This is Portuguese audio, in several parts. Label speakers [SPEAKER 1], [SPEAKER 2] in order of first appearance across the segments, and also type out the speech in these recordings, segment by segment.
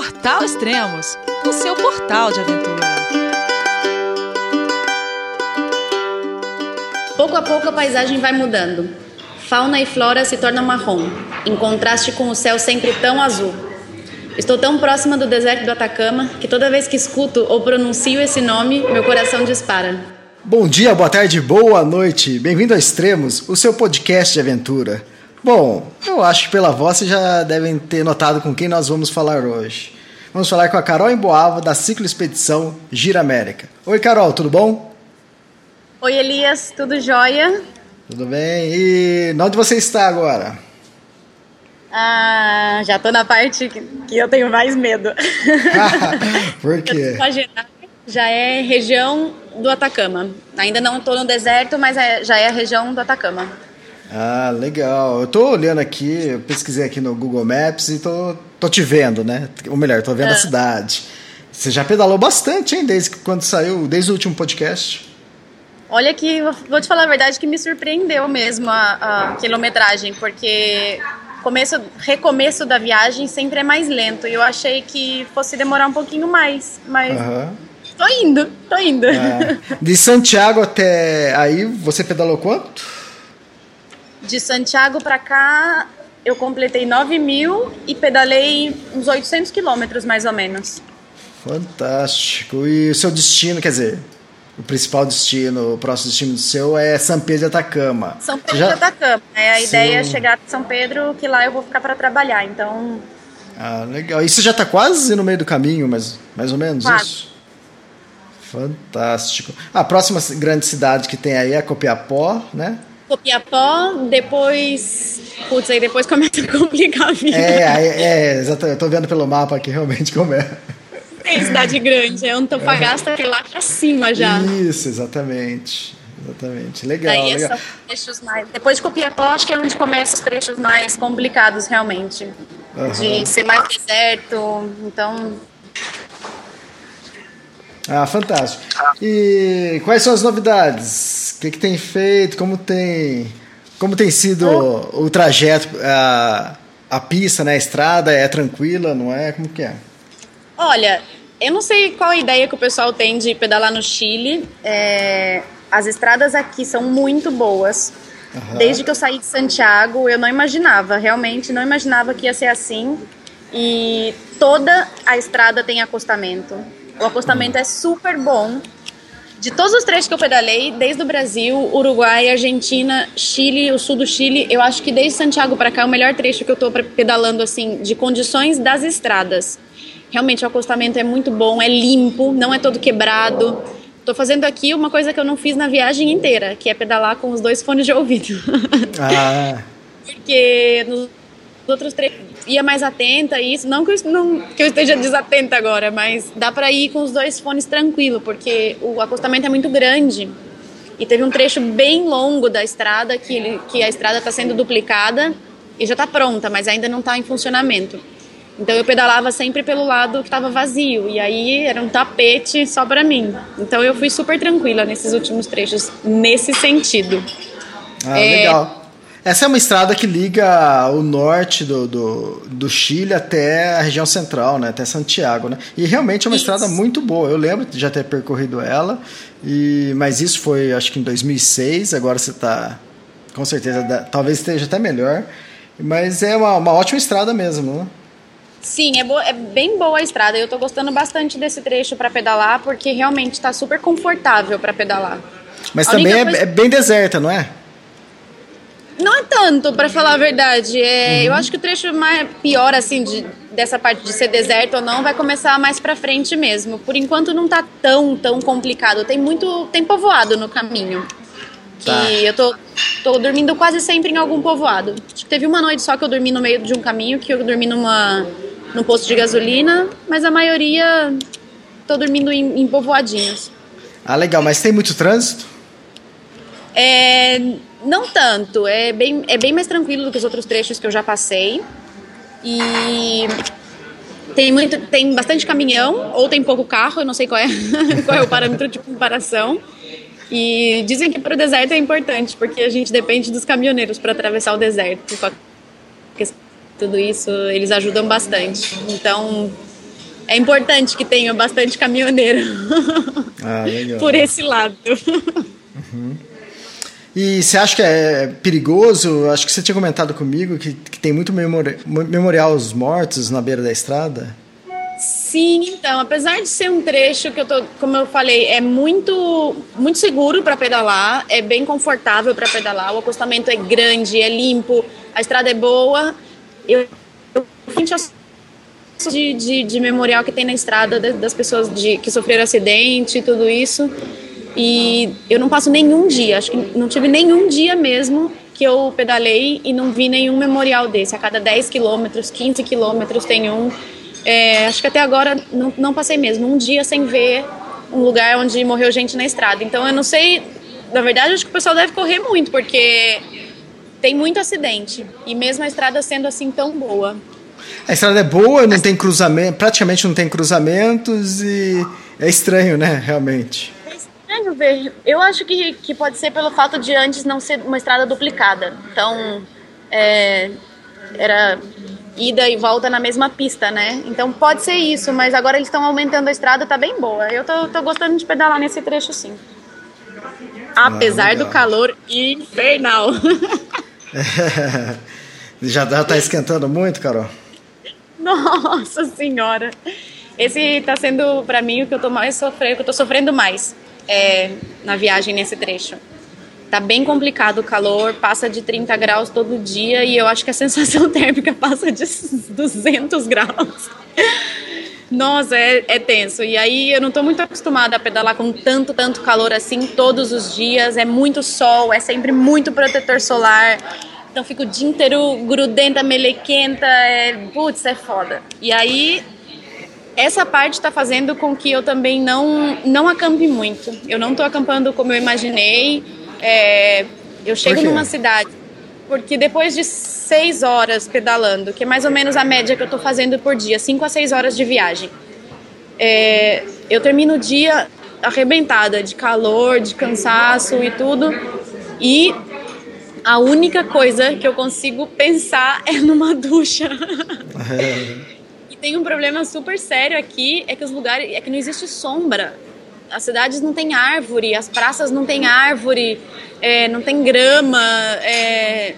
[SPEAKER 1] Portal Extremos, o seu portal de aventura.
[SPEAKER 2] Pouco a pouco a paisagem vai mudando. Fauna e flora se tornam marrom, em contraste com o céu sempre tão azul. Estou tão próxima do deserto do Atacama que toda vez que escuto ou pronuncio esse nome, meu coração dispara.
[SPEAKER 3] Bom dia, boa tarde, boa noite. Bem-vindo a Extremos, o seu podcast de aventura. Bom, eu acho que pela voz vocês já devem ter notado com quem nós vamos falar hoje. Vamos falar com a Carol Emboava, da Ciclo Expedição Gira América. Oi, Carol, tudo bom?
[SPEAKER 2] Oi, Elias, tudo jóia?
[SPEAKER 3] Tudo bem. E onde você está agora?
[SPEAKER 2] Ah, já tô na parte que eu tenho mais medo.
[SPEAKER 3] Por quê?
[SPEAKER 2] Já é região do Atacama. Ainda não estou no deserto, mas é, já é a região do Atacama.
[SPEAKER 3] Ah, legal. Eu tô olhando aqui, eu pesquisei aqui no Google Maps e tô, tô te vendo, né? Ou melhor, tô vendo é. a cidade. Você já pedalou bastante, hein? Desde quando saiu, desde o último podcast.
[SPEAKER 2] Olha que, vou te falar a verdade, que me surpreendeu mesmo a, a quilometragem, porque começo, recomeço da viagem sempre é mais lento. E eu achei que fosse demorar um pouquinho mais, mas... Uhum. Tô indo, tô indo.
[SPEAKER 3] É. De Santiago até aí, você pedalou quanto?
[SPEAKER 2] De Santiago para cá, eu completei 9 mil e pedalei uns 800 quilômetros, mais ou menos.
[SPEAKER 3] Fantástico. E o seu destino, quer dizer, o principal destino, o próximo destino do seu é São Pedro de Atacama.
[SPEAKER 2] São Pedro já... de Atacama. É, a Sim. ideia é chegar de São Pedro, que lá eu vou ficar para trabalhar. Então.
[SPEAKER 3] Ah, legal. E você já está quase no meio do caminho, mais, mais ou menos quase. isso? Fantástico. A próxima grande cidade que tem aí é Copiapó, né?
[SPEAKER 2] Copiapó, depois. Putz, aí depois começa a complicar a vida.
[SPEAKER 3] É, é, é exatamente. Eu tô vendo pelo mapa aqui realmente como é.
[SPEAKER 2] Tem cidade grande, é Antofagasta que é lá pra cima já.
[SPEAKER 3] Isso, exatamente. Exatamente. Legal.
[SPEAKER 2] Daí
[SPEAKER 3] legal.
[SPEAKER 2] trechos mais. Depois de Copiapó, acho que é onde começam os trechos mais complicados, realmente. Uhum. De ser mais deserto. Então.
[SPEAKER 3] Ah, fantástico. E quais são as novidades? O que, que tem feito? Como tem, como tem sido o, o trajeto, a, a pista, né? A estrada é tranquila, não é? Como que é?
[SPEAKER 2] Olha, eu não sei qual a ideia que o pessoal tem de pedalar no Chile. É, as estradas aqui são muito boas. Uhum. Desde que eu saí de Santiago, eu não imaginava, realmente não imaginava que ia ser assim. E toda a estrada tem acostamento. O acostamento é super bom. De todos os trechos que eu pedalei, desde o Brasil, Uruguai, Argentina, Chile, o sul do Chile, eu acho que desde Santiago para cá é o melhor trecho que eu tô pedalando assim, de condições das estradas. Realmente o acostamento é muito bom, é limpo, não é todo quebrado. Tô fazendo aqui uma coisa que eu não fiz na viagem inteira, que é pedalar com os dois fones de ouvido. Ah. Porque nos outros trechos ia mais atenta a isso. Não que, eu, não que eu esteja desatenta agora, mas dá para ir com os dois fones tranquilo, porque o acostamento é muito grande. E teve um trecho bem longo da estrada que, ele, que a estrada está sendo duplicada e já está pronta, mas ainda não está em funcionamento. Então eu pedalava sempre pelo lado que estava vazio e aí era um tapete só para mim. Então eu fui super tranquila nesses últimos trechos nesse sentido.
[SPEAKER 3] Ah, é, legal. Essa é uma estrada que liga o norte do, do, do, Chile até a região central, né? até Santiago. Né? E realmente é uma isso. estrada muito boa. Eu lembro de já ter percorrido ela, e, mas isso foi acho que em 2006. Agora você está, com certeza, talvez esteja até melhor. Mas é uma, uma ótima estrada mesmo. Né?
[SPEAKER 2] Sim, é, boa, é bem boa a estrada. Eu estou gostando bastante desse trecho para pedalar, porque realmente está super confortável para pedalar.
[SPEAKER 3] Mas a também é, coisa... é bem deserta, não é?
[SPEAKER 2] Não é tanto, para falar a verdade. É, uhum. Eu acho que o trecho mais pior, assim, de, dessa parte de ser deserto ou não, vai começar mais para frente mesmo. Por enquanto não tá tão, tão complicado. Tem muito, tem povoado no caminho. Tá. Que eu tô, tô dormindo quase sempre em algum povoado. Acho que teve uma noite só que eu dormi no meio de um caminho, que eu dormi numa, num posto de gasolina, mas a maioria tô dormindo em, em povoadinhos.
[SPEAKER 3] Ah, legal. Mas tem muito trânsito?
[SPEAKER 2] É não tanto, é bem, é bem mais tranquilo do que os outros trechos que eu já passei. E tem, muito, tem bastante caminhão, ou tem pouco carro, eu não sei qual é, qual é o parâmetro de comparação. E dizem que para o deserto é importante, porque a gente depende dos caminhoneiros para atravessar o deserto. Tudo isso eles ajudam bastante. Então, é importante que tenha bastante caminhoneiro. Ah. Por esse lado.
[SPEAKER 3] Uhum. E você acha que é perigoso? Acho que você tinha comentado comigo que, que tem muito memori memorial aos mortos na beira da estrada.
[SPEAKER 2] Sim, então, apesar de ser um trecho que eu tô, como eu falei, é muito muito seguro para pedalar, é bem confortável para pedalar, o acostamento é grande, é limpo, a estrada é boa. Eu, eu de, de, de, memorial que tem na estrada das pessoas de, que sofreram acidente e tudo isso. E eu não passo nenhum dia, acho que não tive nenhum dia mesmo que eu pedalei e não vi nenhum memorial desse. A cada 10 quilômetros, 15 quilômetros tem um. É, acho que até agora não, não passei mesmo um dia sem ver um lugar onde morreu gente na estrada. Então eu não sei, na verdade acho que o pessoal deve correr muito, porque tem muito acidente. E mesmo a estrada sendo assim tão boa.
[SPEAKER 3] A estrada é boa, não tem cruzamento, praticamente não tem cruzamentos e é estranho, né, realmente.
[SPEAKER 2] É estranho ver. Eu acho que, que pode ser pelo fato de antes não ser uma estrada duplicada. Então, é, era ida e volta na mesma pista, né? Então pode ser isso, mas agora eles estão aumentando a estrada, tá bem boa. Eu tô, tô gostando de pedalar nesse trecho sim. Apesar ah, do calor infernal.
[SPEAKER 3] já, já tá esquentando muito, Carol?
[SPEAKER 2] Nossa senhora. Esse está sendo para mim o que eu tô mais sofrendo, que eu tô sofrendo mais é, na viagem nesse trecho. Tá bem complicado o calor, passa de 30 graus todo dia e eu acho que a sensação térmica passa de 200 graus. Nossa, é, é, tenso. E aí eu não estou muito acostumada a pedalar com tanto, tanto calor assim todos os dias. É muito sol, é sempre muito protetor solar. Então fico o dia inteiro grudenta, melequenta, é, putz, é foda. E aí essa parte está fazendo com que eu também não não acampe muito. Eu não estou acampando como eu imaginei. É, eu chego numa cidade porque depois de seis horas pedalando, que é mais ou menos a média que eu estou fazendo por dia, cinco a seis horas de viagem, é, eu termino o dia arrebentada de calor, de cansaço e tudo. E a única coisa que eu consigo pensar é numa ducha. e tem um problema super sério aqui, é que os lugares, é que não existe sombra. As cidades não têm árvore, as praças não têm árvore, é, não tem grama, é,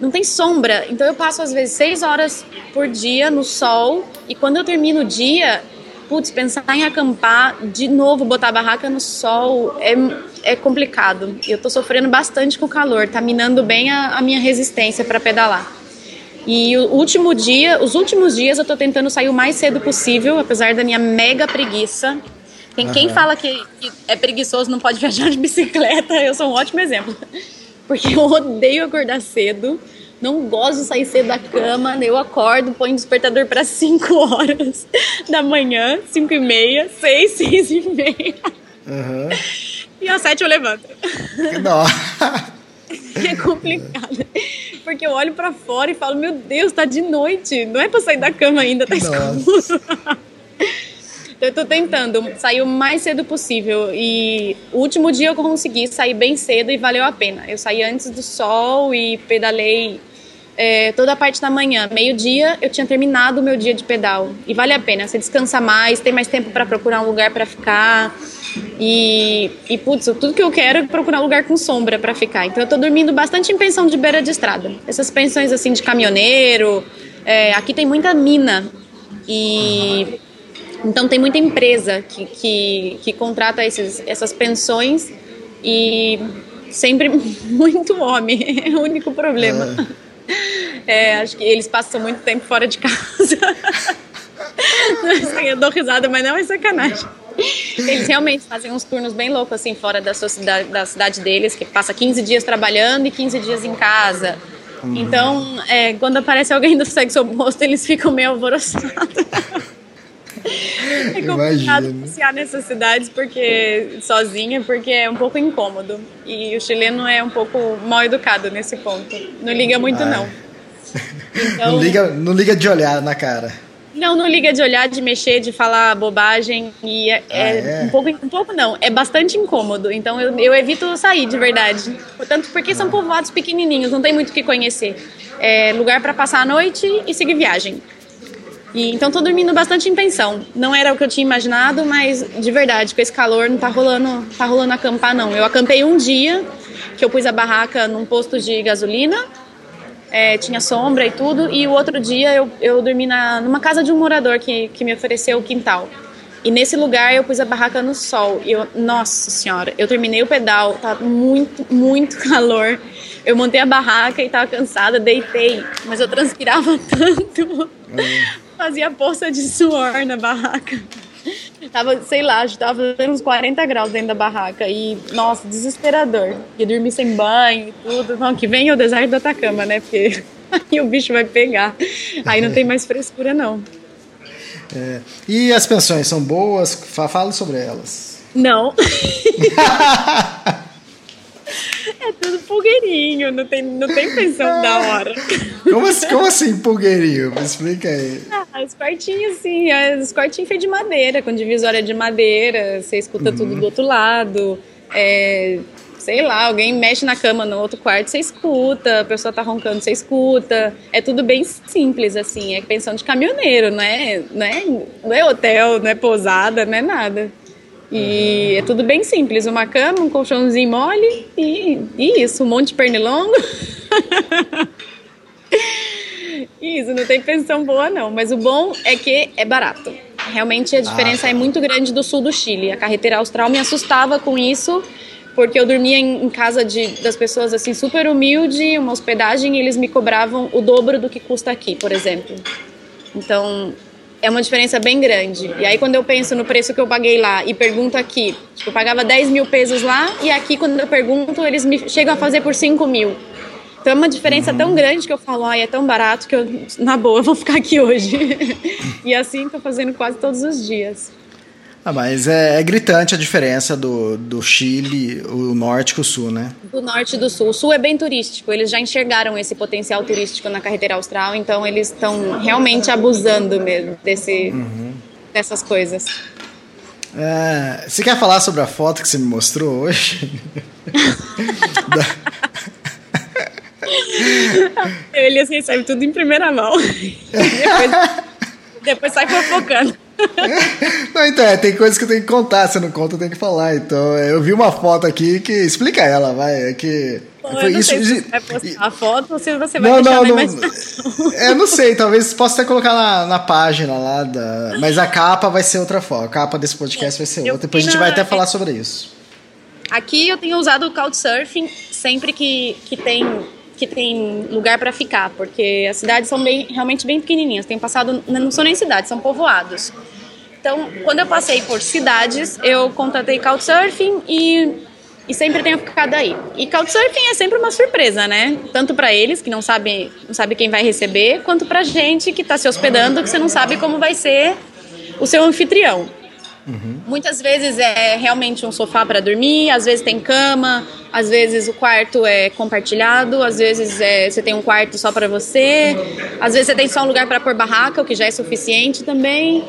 [SPEAKER 2] não tem sombra. Então eu passo às vezes seis horas por dia no sol e quando eu termino o dia, putz, pensar em acampar, de novo botar a barraca no sol é é complicado. Eu estou sofrendo bastante com o calor, tá minando bem a, a minha resistência para pedalar. E o último dia, os últimos dias eu estou tentando sair o mais cedo possível, apesar da minha mega preguiça. Quem, uhum. quem fala que, que, é preguiçoso não pode viajar de bicicleta, eu sou um ótimo exemplo. Porque eu odeio acordar cedo, não gosto de sair cedo da cama, eu acordo, ponho o despertador para 5 horas da manhã, 5 e meia, 6, 6 e meia. Uhum. E às sete eu levanto.
[SPEAKER 3] Não.
[SPEAKER 2] é complicado. Porque eu olho para fora e falo, meu Deus, tá de noite. Não é para sair da cama ainda, tá escuro. Então eu tô tentando sair o mais cedo possível. E o último dia eu consegui sair bem cedo e valeu a pena. Eu saí antes do sol e pedalei é, toda a parte da manhã. Meio-dia eu tinha terminado o meu dia de pedal. E vale a pena. Você descansa mais, tem mais tempo para procurar um lugar para ficar. E, e, putz, tudo que eu quero é procurar um lugar com sombra para ficar. Então eu tô dormindo bastante em pensão de beira de estrada. Essas pensões assim de caminhoneiro. É, aqui tem muita mina. E. Então tem muita empresa que, que, que contrata esses, essas pensões e sempre muito homem. É o único problema. É, acho que eles passam muito tempo fora de casa. eu dou risada, mas não é sacanagem. Eles realmente fazem uns turnos bem loucos assim fora da, cidade, da cidade deles, que passa 15 dias trabalhando e 15 dias em casa. Uhum. Então, é, quando aparece alguém do sexo oposto, eles ficam meio alvoroçados. é complicado passear nessas cidades porque sozinha, porque é um pouco incômodo. E o chileno é um pouco mal educado nesse ponto. Não liga muito, ah. não.
[SPEAKER 3] Então, não, liga, não liga de olhar na cara.
[SPEAKER 2] Não, não liga de olhar, de mexer, de falar bobagem. E é, ah, é, é, Um, pouco, um pouco não, é bastante incômodo. Então eu, eu evito sair de verdade. Portanto, porque são povoados pequenininhos, não tem muito o que conhecer. É lugar para passar a noite e seguir viagem. E, então tô dormindo bastante em pensão. Não era o que eu tinha imaginado, mas de verdade, com esse calor não tá rolando, tá rolando acampar não. Eu acampei um dia que eu pus a barraca num posto de gasolina, é, tinha sombra e tudo, e o outro dia eu, eu dormi na, numa casa de um morador que, que me ofereceu o quintal. E nesse lugar eu pus a barraca no sol. E eu, nossa senhora, eu terminei o pedal, tá muito, muito calor. Eu montei a barraca e tava cansada, deitei, mas eu transpirava tanto. Fazia poça de suor na barraca. Tava, sei lá, tava fazendo uns 40 graus dentro da barraca. E, nossa, desesperador. E dormir sem banho e tudo. Não, que vem o deserto do Atacama, né? Porque aí o bicho vai pegar. Aí não tem mais frescura, não.
[SPEAKER 3] É. E as pensões são boas? Fala sobre elas.
[SPEAKER 2] Não. é tudo pulgueirinho, não tem, não tem pensão da hora.
[SPEAKER 3] Como assim, como assim pulgueirinho? Me explica aí.
[SPEAKER 2] Ah, os quartinhos, sim. Os quartinhos feitos de madeira, com divisória de madeira, você escuta uhum. tudo do outro lado. É, sei lá, alguém mexe na cama no outro quarto, você escuta, a pessoa tá roncando, você escuta. É tudo bem simples, assim, é pensão de caminhoneiro, não é, não é, não é hotel, não é pousada, não é nada. E é tudo bem simples, uma cama, um colchãozinho mole e, e isso, um monte de pernilongo. isso, não tem pensão boa não, mas o bom é que é barato. Realmente a diferença ah, é muito grande do sul do Chile. A carreteira austral me assustava com isso, porque eu dormia em, casa de, das pessoas assim super humilde, uma hospedagem, e eles me cobravam o dobro do que custa aqui, por exemplo. Então é uma diferença bem grande. E aí quando eu penso no preço que eu paguei lá e pergunto aqui, tipo, eu pagava 10 mil pesos lá e aqui quando eu pergunto eles me chegam a fazer por 5 mil. Então é uma diferença uhum. tão grande que eu falo, ai, é tão barato que eu, na boa, eu vou ficar aqui hoje. e assim estou fazendo quase todos os dias.
[SPEAKER 3] Ah, mas é, é, gritante a diferença do, do Chile, o norte com o sul, né?
[SPEAKER 2] Do norte e do sul. O sul é bem turístico, eles já enxergaram esse potencial turístico na carretera austral, então eles estão realmente abusando mesmo desse, uhum. dessas coisas.
[SPEAKER 3] É, você quer falar sobre a foto que você me mostrou hoje?
[SPEAKER 2] Ele assim, recebe tudo em primeira mão. depois, depois sai fofocando.
[SPEAKER 3] Não, então, é, tem coisas que eu tenho que contar, se não conta, eu tenho que falar. Então, é, eu vi uma foto aqui que explica ela, vai. É que.
[SPEAKER 2] Pô, foi isso. Se vai postar a foto ou se você vai não, deixar não,
[SPEAKER 3] não, É, não sei, talvez possa até colocar na, na página lá da. Mas a capa vai ser outra foto. A capa desse podcast vai ser outra. Depois a gente vai até falar sobre isso.
[SPEAKER 2] Aqui eu tenho usado o Couchsurfing sempre que, que tem que tem lugar para ficar, porque as cidades são bem, realmente bem pequenininhas. Tem passado, não são nem cidades, são povoados. Então, quando eu passei por cidades, eu contratei Couchsurfing e, e sempre tenho ficado aí. E Couchsurfing é sempre uma surpresa, né? Tanto para eles, que não sabem não sabe quem vai receber, quanto para gente que está se hospedando, que você não sabe como vai ser o seu anfitrião. Uhum. Muitas vezes é realmente um sofá para dormir, às vezes tem cama, às vezes o quarto é compartilhado, às vezes é, você tem um quarto só para você, às vezes você tem só um lugar para pôr barraca, o que já é suficiente também.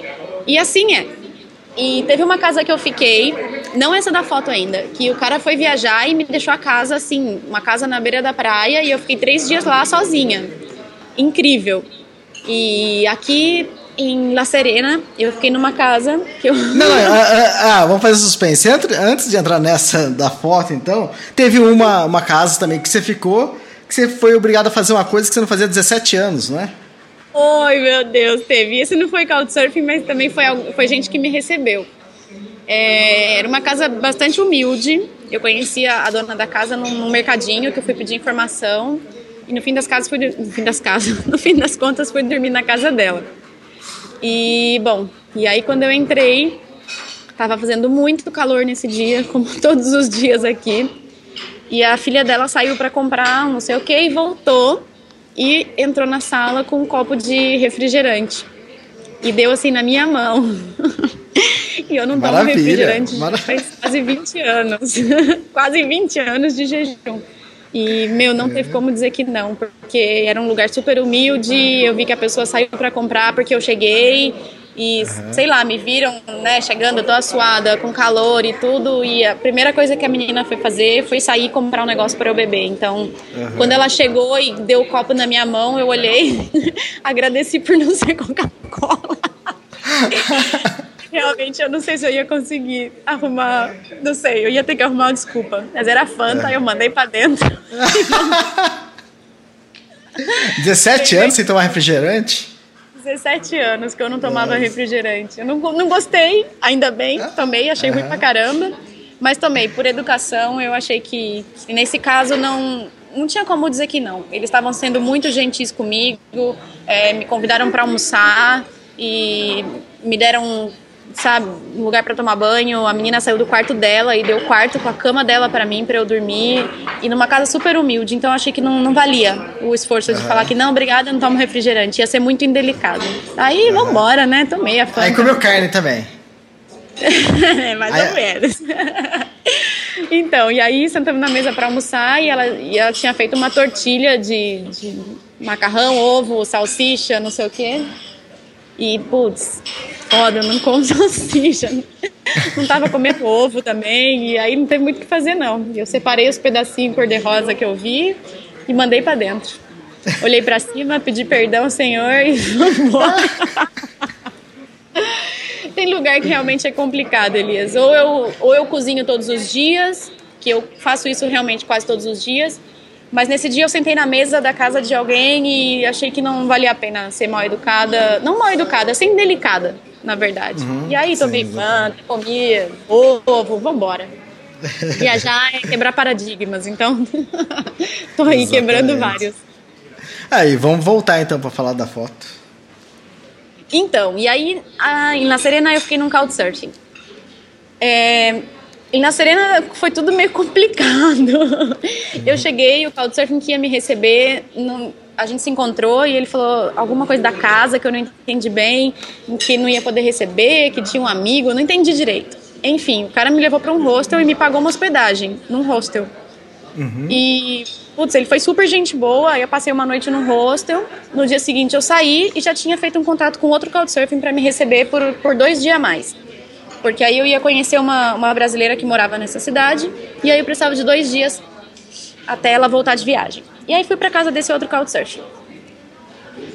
[SPEAKER 2] E assim é. E teve uma casa que eu fiquei, não essa da foto ainda, que o cara foi viajar e me deixou a casa assim, uma casa na beira da praia e eu fiquei três dias lá sozinha. Incrível. E aqui em La Serena, eu fiquei numa casa que eu.
[SPEAKER 3] Não, não ah, ah, vamos fazer suspense. Antes de entrar nessa da foto, então, teve uma, uma casa também que você ficou, que você foi obrigado a fazer uma coisa que você não fazia há 17 anos, não é?
[SPEAKER 2] Oi, meu Deus, teve. Esse não foi Couchsurfing, mas também foi, foi gente que me recebeu. É, era uma casa bastante humilde. Eu conhecia a dona da casa num, num, mercadinho que eu fui pedir informação. E no fim das casas fui, no fim das casas, no fim das contas fui dormir na casa dela. E bom, e aí quando eu entrei, tava fazendo muito calor nesse dia, como todos os dias aqui. E a filha dela saiu para comprar não sei o que e voltou e entrou na sala com um copo de refrigerante. E deu assim na minha mão. e eu não tomo refrigerante faz quase 20 anos. quase 20 anos de jejum. E, meu, não teve como dizer que não, porque era um lugar super humilde. Eu vi que a pessoa saiu para comprar porque eu cheguei. E, uhum. sei lá, me viram, né, chegando toda suada, com calor e tudo. E a primeira coisa que a menina foi fazer foi sair e comprar um negócio para eu beber. Então, uhum. quando ela chegou e deu o copo na minha mão, eu olhei, agradeci por não ser Coca-Cola. Realmente, eu não sei se eu ia conseguir arrumar. Não sei, eu ia ter que arrumar uma desculpa. Mas era Fanta, é. eu mandei pra dentro.
[SPEAKER 3] 17 anos sem tomar refrigerante?
[SPEAKER 2] 17 anos que eu não tomava Nossa. refrigerante. Eu não, não gostei, ainda bem, ah, tomei, achei uhum. ruim pra caramba. Mas tomei, por educação, eu achei que, que nesse caso não, não tinha como dizer que não. Eles estavam sendo muito gentis comigo, é, me convidaram para almoçar e me deram sabe, um lugar para tomar banho. A menina saiu do quarto dela e deu o quarto com a cama dela para mim, para eu dormir. E numa casa super humilde. Então achei que não, não valia o esforço de falar que não, obrigada, eu não tomo refrigerante. Ia ser muito indelicado. Aí, uhum. vambora, né? Tomei a fanta.
[SPEAKER 3] Aí comeu carne também.
[SPEAKER 2] é, mais aí... ou menos. então, e aí sentamos na mesa para almoçar e ela, e ela tinha feito uma tortilha de, de macarrão, ovo, salsicha, não sei o quê. E, putz, foda, não como salsicha. Não tava comendo ovo também, e aí não teve muito o que fazer, não. Eu separei os pedacinhos cor-de-rosa que eu vi e mandei para dentro. Olhei para cima, pedi perdão, Senhor, e vambora. Tem lugar que realmente é complicado, Elias. Ou eu, ou eu cozinho todos os dias, que eu faço isso realmente quase todos os dias, mas nesse dia eu sentei na mesa da casa de alguém e achei que não valia a pena ser mal educada. Não mal educada, ser indelicada, na verdade. Uhum, e aí tomei manta, comi ovo, vambora. Viajar é quebrar paradigmas, então tô aí Exatamente. quebrando vários.
[SPEAKER 3] Aí, vamos voltar então para falar da foto.
[SPEAKER 2] Então, e aí a, em La Serena eu fiquei num couchsurfing. É, e na Serena foi tudo meio complicado. Eu cheguei, o Couchsurfing que ia me receber, não, a gente se encontrou e ele falou alguma coisa da casa que eu não entendi bem, que não ia poder receber, que tinha um amigo, eu não entendi direito. Enfim, o cara me levou para um hostel e me pagou uma hospedagem num hostel. Uhum. E, putz, ele foi super gente boa. Eu passei uma noite no hostel. No dia seguinte eu saí e já tinha feito um contato com outro Couchsurfing para me receber por, por dois dias a mais porque aí eu ia conhecer uma, uma brasileira que morava nessa cidade, e aí eu precisava de dois dias até ela voltar de viagem. E aí fui para casa desse outro couchsurfing.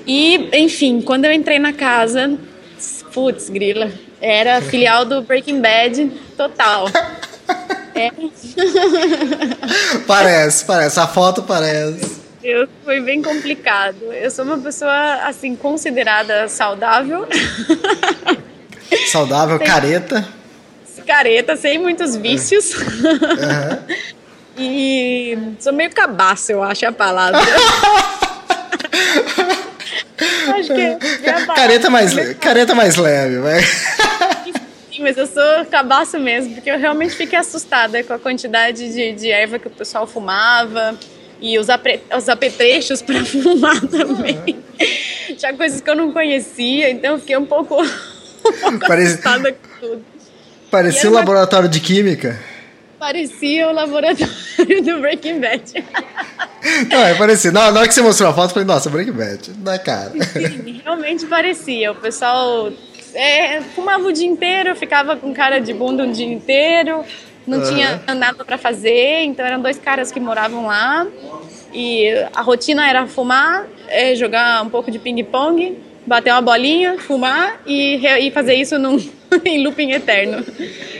[SPEAKER 2] E, enfim, quando eu entrei na casa, putz, grila, era filial do Breaking Bad total. É.
[SPEAKER 3] parece, parece, a foto parece.
[SPEAKER 2] Eu, foi bem complicado. Eu sou uma pessoa, assim, considerada saudável.
[SPEAKER 3] Saudável, sem, careta.
[SPEAKER 2] Careta, sem muitos vícios. Uhum. e sou meio cabaço, eu acho a palavra.
[SPEAKER 3] acho que é careta mais, careta mais leve, vai.
[SPEAKER 2] Sim, mas eu sou cabaço mesmo, porque eu realmente fiquei assustada com a quantidade de, de erva que o pessoal fumava e os, apre, os apetrechos para fumar também. Uhum. Tinha coisas que eu não conhecia, então eu fiquei um pouco
[SPEAKER 3] Parece... Parecia um laboratório de química.
[SPEAKER 2] Parecia o laboratório do Breaking Bad.
[SPEAKER 3] Não, é parecia. Na, hora que você mostrou a foto, eu falei, nossa, Breaking Bad, não é cara.
[SPEAKER 2] Sim, realmente parecia. O pessoal é, fumava o dia inteiro, ficava com cara de bunda o dia inteiro, não uhum. tinha nada para fazer, então eram dois caras que moravam lá. E a rotina era fumar, é, jogar um pouco de ping-pong bater uma bolinha, fumar e, e fazer isso num, em looping eterno.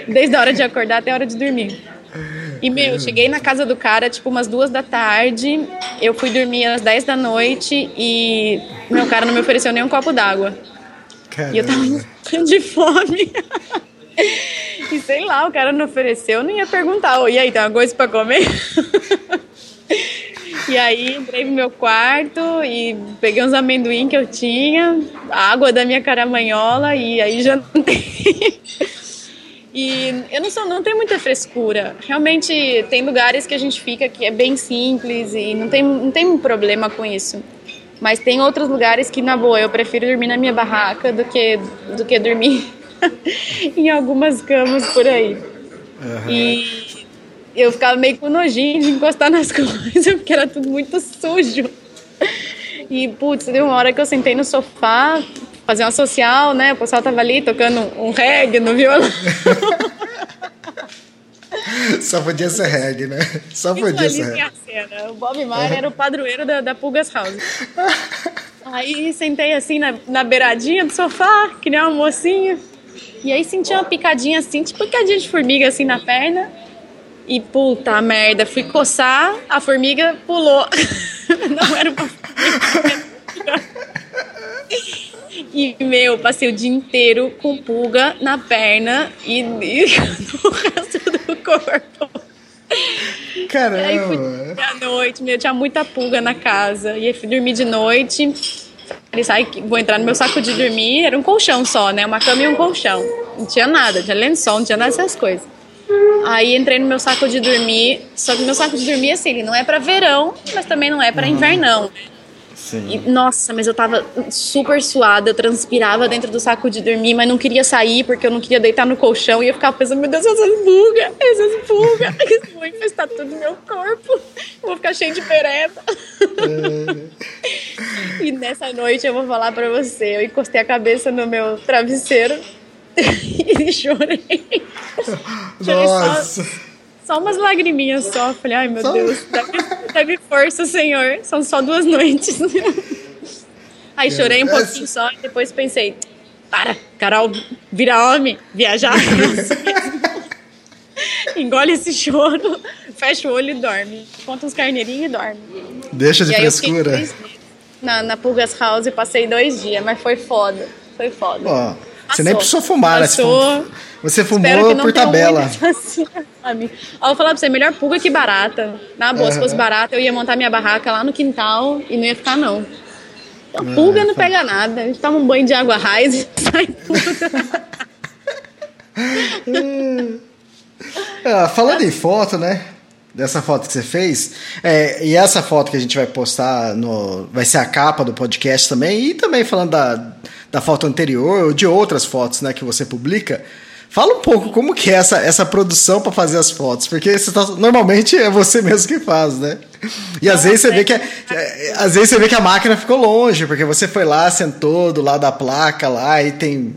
[SPEAKER 2] Desde a hora de acordar até a hora de dormir. E, meu, eu cheguei na casa do cara, tipo, umas duas da tarde. Eu fui dormir às dez da noite e meu cara não me ofereceu nem um copo d'água. E eu tava de fome. e sei lá, o cara não ofereceu, eu não ia perguntar. Oh, e aí, tem uma coisa pra comer? E aí entrei no meu quarto e peguei uns amendoim que eu tinha, a água da minha caramanhola e aí jantei. E eu não, sou, não tenho muita frescura. Realmente tem lugares que a gente fica que é bem simples e não tem, não tem problema com isso. Mas tem outros lugares que, na boa, eu prefiro dormir na minha barraca do que, do que dormir em algumas camas por aí. Uhum. E eu ficava meio com nojinho de encostar nas coisas, porque era tudo muito sujo. E, putz, deu uma hora que eu sentei no sofá, fazer uma social, né? O pessoal tava ali tocando um reggae no violão.
[SPEAKER 3] Só podia ser reggae, né? Só podia ser reggae.
[SPEAKER 2] Cena. O Bob Marley era o padroeiro da, da Pulgas House. Aí sentei assim na, na beiradinha do sofá, que nem uma mocinha. E aí senti uma picadinha assim, tipo picadinha de formiga assim na perna. E puta merda, fui coçar, a formiga pulou. Não era uma formiga. E, meu, passei o dia inteiro com pulga na perna e, e no resto do corpo.
[SPEAKER 3] Caramba! Aí
[SPEAKER 2] fui à noite, meu, tinha muita pulga na casa. E aí fui dormir de noite. Falei, sai, vou entrar no meu saco de dormir. Era um colchão só, né? Uma cama e um colchão. Não tinha nada, tinha lençol, não tinha nada dessas coisas. Aí entrei no meu saco de dormir. Só que meu saco de dormir, assim, ele não é para verão, mas também não é para uhum. invernão.
[SPEAKER 3] Sim.
[SPEAKER 2] E, nossa, mas eu tava super suada, eu transpirava dentro do saco de dormir, mas não queria sair porque eu não queria deitar no colchão e eu ficava pensando, meu Deus, essas pulgas, essas pulgas, eles vão infestar todo o meu corpo, vou ficar cheio de pereba. É. e nessa noite eu vou falar pra você, eu encostei a cabeça no meu travesseiro e chorei.
[SPEAKER 3] Nossa.
[SPEAKER 2] Chorei só só umas lagriminhas só. Falei, ai meu só... Deus, dá-me força, Senhor. São só duas noites. Aí chorei um pouquinho só e depois pensei, para, Carol, vira homem, viajar. Engole esse choro, fecha o olho e dorme. Conta uns carneirinhos e dorme.
[SPEAKER 3] Deixa de e frescura.
[SPEAKER 2] Na, na Pulgas House passei dois dias, mas foi foda. Foi foda.
[SPEAKER 3] Ó, você nem precisou fumar, né? Você fumou por tabela.
[SPEAKER 2] Assim, eu vou falar pra você, melhor pulga que barata. Na boa, uhum. se fosse barata, eu ia montar minha barraca lá no quintal e não ia ficar, não. Então, pulga não pega nada. A gente toma um banho de água raiz e sai pulga.
[SPEAKER 3] ah, falando em foto, né? Dessa foto que você fez, é, e essa foto que a gente vai postar no. Vai ser a capa do podcast também, e também falando da, da foto anterior ou de outras fotos né, que você publica. Fala um pouco como que é essa, essa produção para fazer as fotos, porque tá, normalmente é você mesmo que faz, né? E às vezes você vê que é, é, às vezes você vê que a máquina ficou longe, porque você foi lá, sentou do lado da placa lá e tem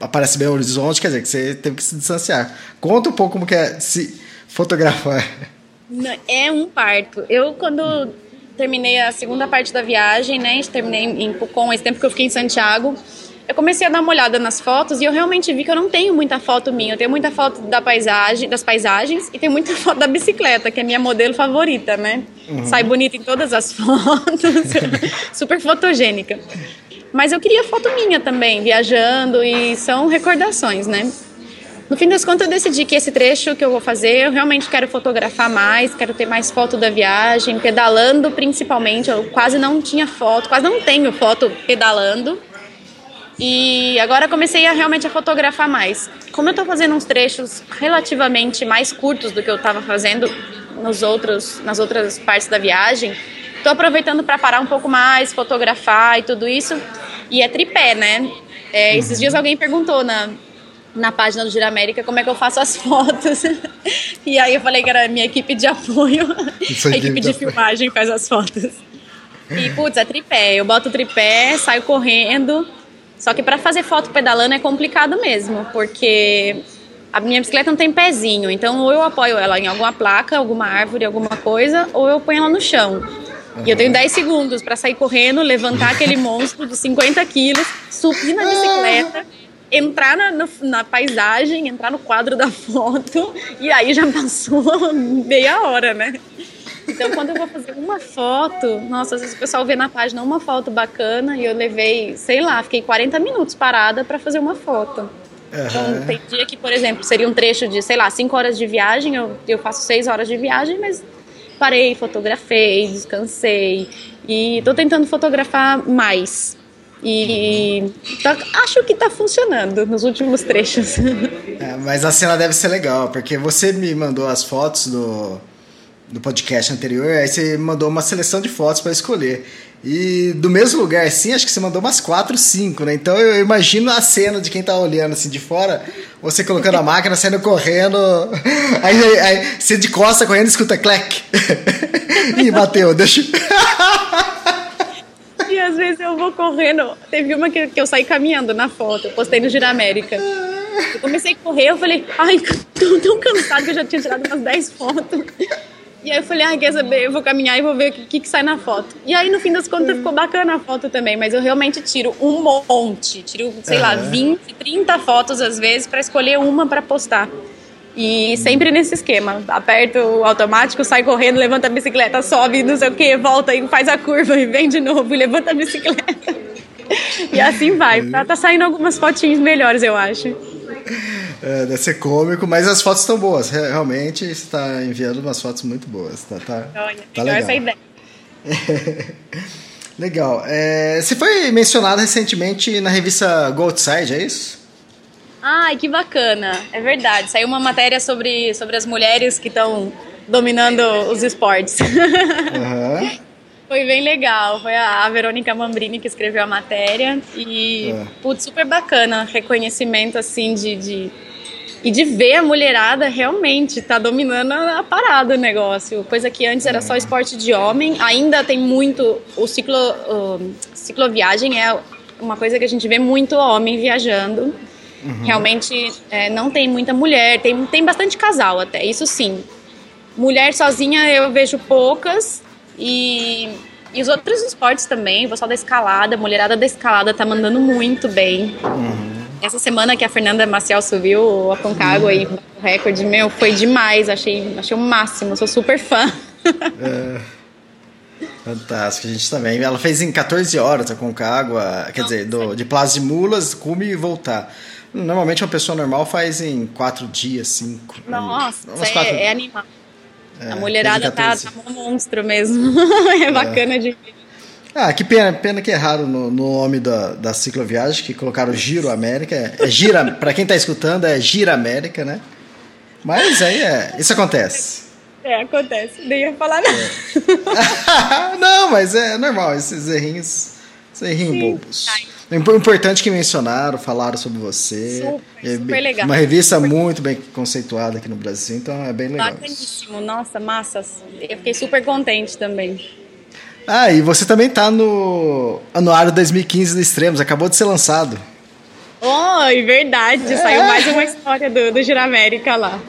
[SPEAKER 3] aparece bem o horizonte, quer dizer que você teve que se distanciar. Conta um pouco como que é se fotografar.
[SPEAKER 2] É um parto. Eu quando terminei a segunda parte da viagem, né? Terminei em Pucon, esse tempo que eu fiquei em Santiago eu comecei a dar uma olhada nas fotos e eu realmente vi que eu não tenho muita foto minha. Eu tenho muita foto da paisagem, das paisagens e tenho muita foto da bicicleta, que é minha modelo favorita, né? Uhum. Sai bonita em todas as fotos, super fotogênica. Mas eu queria foto minha também, viajando e são recordações, né? No fim das contas, eu decidi que esse trecho que eu vou fazer, eu realmente quero fotografar mais, quero ter mais foto da viagem, pedalando principalmente. Eu quase não tinha foto, quase não tenho foto pedalando. E agora comecei a realmente a fotografar mais. Como eu estou fazendo uns trechos relativamente mais curtos do que eu estava fazendo nos outros, nas outras partes da viagem, estou aproveitando para parar um pouco mais, fotografar e tudo isso. E é tripé, né? É, esses dias alguém perguntou na, na página do Gira América como é que eu faço as fotos. e aí eu falei que era a minha equipe de apoio, a equipe de filmagem faz as fotos. E, putz, é tripé. Eu boto o tripé, saio correndo só que para fazer foto pedalando é complicado mesmo, porque a minha bicicleta não tem pezinho, então ou eu apoio ela em alguma placa, alguma árvore, alguma coisa, ou eu ponho ela no chão. E eu tenho 10 segundos para sair correndo, levantar aquele monstro de 50 quilos, subir na bicicleta, entrar na, no, na paisagem, entrar no quadro da foto, e aí já passou meia hora, né? Então, quando eu vou fazer uma foto, nossa, às vezes o pessoal vê na página uma foto bacana e eu levei, sei lá, fiquei 40 minutos parada para fazer uma foto. Uhum. Então, tem dia que, por exemplo, seria um trecho de, sei lá, 5 horas de viagem, eu, eu faço 6 horas de viagem, mas parei, fotografei, descansei e tô tentando fotografar mais. E tá, acho que tá funcionando nos últimos trechos.
[SPEAKER 3] É, mas a cena deve ser legal, porque você me mandou as fotos do do podcast anterior, aí você mandou uma seleção de fotos para escolher. E do mesmo lugar, assim, acho que você mandou umas 4, 5, né? Então eu imagino a cena de quem tá olhando assim de fora, você colocando a máquina, saindo correndo. Aí, aí, aí você de costa correndo escuta clec. Ih, bateu, deixa.
[SPEAKER 2] E às vezes eu vou correndo. Teve uma que, que eu saí caminhando na foto, eu postei no Gira América. Eu comecei a correr, eu falei, ai, tô tão cansado que eu já tinha tirado umas 10 fotos. E aí eu falei, ah, quer saber, eu vou caminhar e vou ver o que, que sai na foto. E aí, no fim das contas, ficou bacana a foto também, mas eu realmente tiro um monte. Tiro, sei uhum. lá, 20, 30 fotos às vezes para escolher uma para postar. E sempre nesse esquema. Aperta o automático, sai correndo, levanta a bicicleta, sobe, não sei o que, volta e faz a curva e vem de novo e levanta a bicicleta. e assim vai. Tá, tá saindo algumas fotinhas melhores, eu acho.
[SPEAKER 3] É, deve ser cômico, mas as fotos estão boas. Realmente você está enviando umas fotos muito boas. Tá, tá,
[SPEAKER 2] Olha, tá legal. essa ideia.
[SPEAKER 3] legal. É, você foi mencionado recentemente na revista Go Outside, é isso?
[SPEAKER 2] Ai, que bacana. É verdade. Saiu uma matéria sobre, sobre as mulheres que estão dominando os esportes. Uhum. Foi bem legal. Foi a Verônica Mambrini que escreveu a matéria. E, é. putz, super bacana. Reconhecimento, assim, de, de, E de ver a mulherada realmente tá dominando a parada o negócio. Coisa que antes era só é. esporte de homem. Ainda tem muito. O ciclo, o cicloviagem é uma coisa que a gente vê muito homem viajando. Uhum. Realmente é, não tem muita mulher, tem, tem bastante casal até, isso sim. Mulher sozinha eu vejo poucas, e, e os outros esportes também, o pessoal da escalada, mulherada da escalada tá mandando muito bem. Uhum. Essa semana que a Fernanda Maciel subiu a Concagua uhum. aí, o recorde, meu, foi demais. Achei, achei o máximo, sou super fã.
[SPEAKER 3] É, fantástico, a gente também. Ela fez em 14 horas a Concagua, quer dizer, do, de Plaza de Mulas, cume e voltar. Normalmente uma pessoa normal faz em 4 dias, 5.
[SPEAKER 2] Nossa, é, quatro... é animal. É, a mulherada tá, tá um monstro mesmo. é, é bacana de ver.
[SPEAKER 3] Ah, que pena, pena que erraram no, no nome da, da cicloviagem, que colocaram Giro América. É, é Gira, para quem tá escutando, é Gira América, né? Mas aí é, isso acontece.
[SPEAKER 2] É, acontece. Nem ia falar nada.
[SPEAKER 3] É. não, mas é normal, esses errinhos, esses errinhos bobos. Ai. Importante que mencionaram, falaram sobre você.
[SPEAKER 2] Super, é, super legal.
[SPEAKER 3] Uma revista super. muito bem conceituada aqui no Brasil, então é bem legal.
[SPEAKER 2] Bacaníssimo, nossa, massas. Eu fiquei super contente também.
[SPEAKER 3] Ah, e você também tá no Anuário 2015 do Extremos, acabou de ser lançado.
[SPEAKER 2] Oi, verdade. É. Saiu mais uma história do, do Giramérica lá.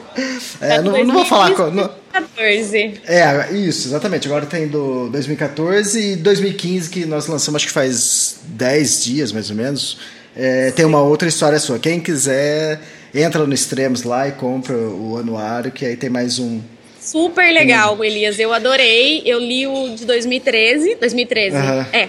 [SPEAKER 3] É, tá não, não, vou falar. 2014. É, isso, exatamente. Agora tem do 2014 e 2015, que nós lançamos, acho que faz 10 dias mais ou menos. É, tem uma outra história sua. Quem quiser, entra no Extremos lá e compra o anuário, que aí tem mais um.
[SPEAKER 2] Super legal, Elias. Eu adorei. Eu li o de 2013. 2013. Uhum. É.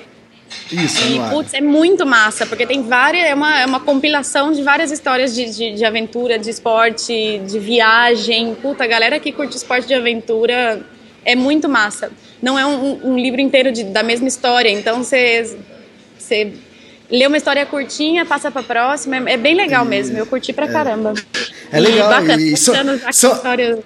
[SPEAKER 3] Isso,
[SPEAKER 2] e, putz, é muito massa, porque tem várias, é uma, é uma compilação de várias histórias de, de, de, aventura, de esporte, de viagem. Puta, a galera que curte esporte de aventura é muito massa. Não é um, um livro inteiro de, da mesma história, então você lê uma história curtinha, passa pra próxima, é, é bem legal mesmo, eu curti pra é. caramba.
[SPEAKER 3] É legal, e bacana, e so, so, história...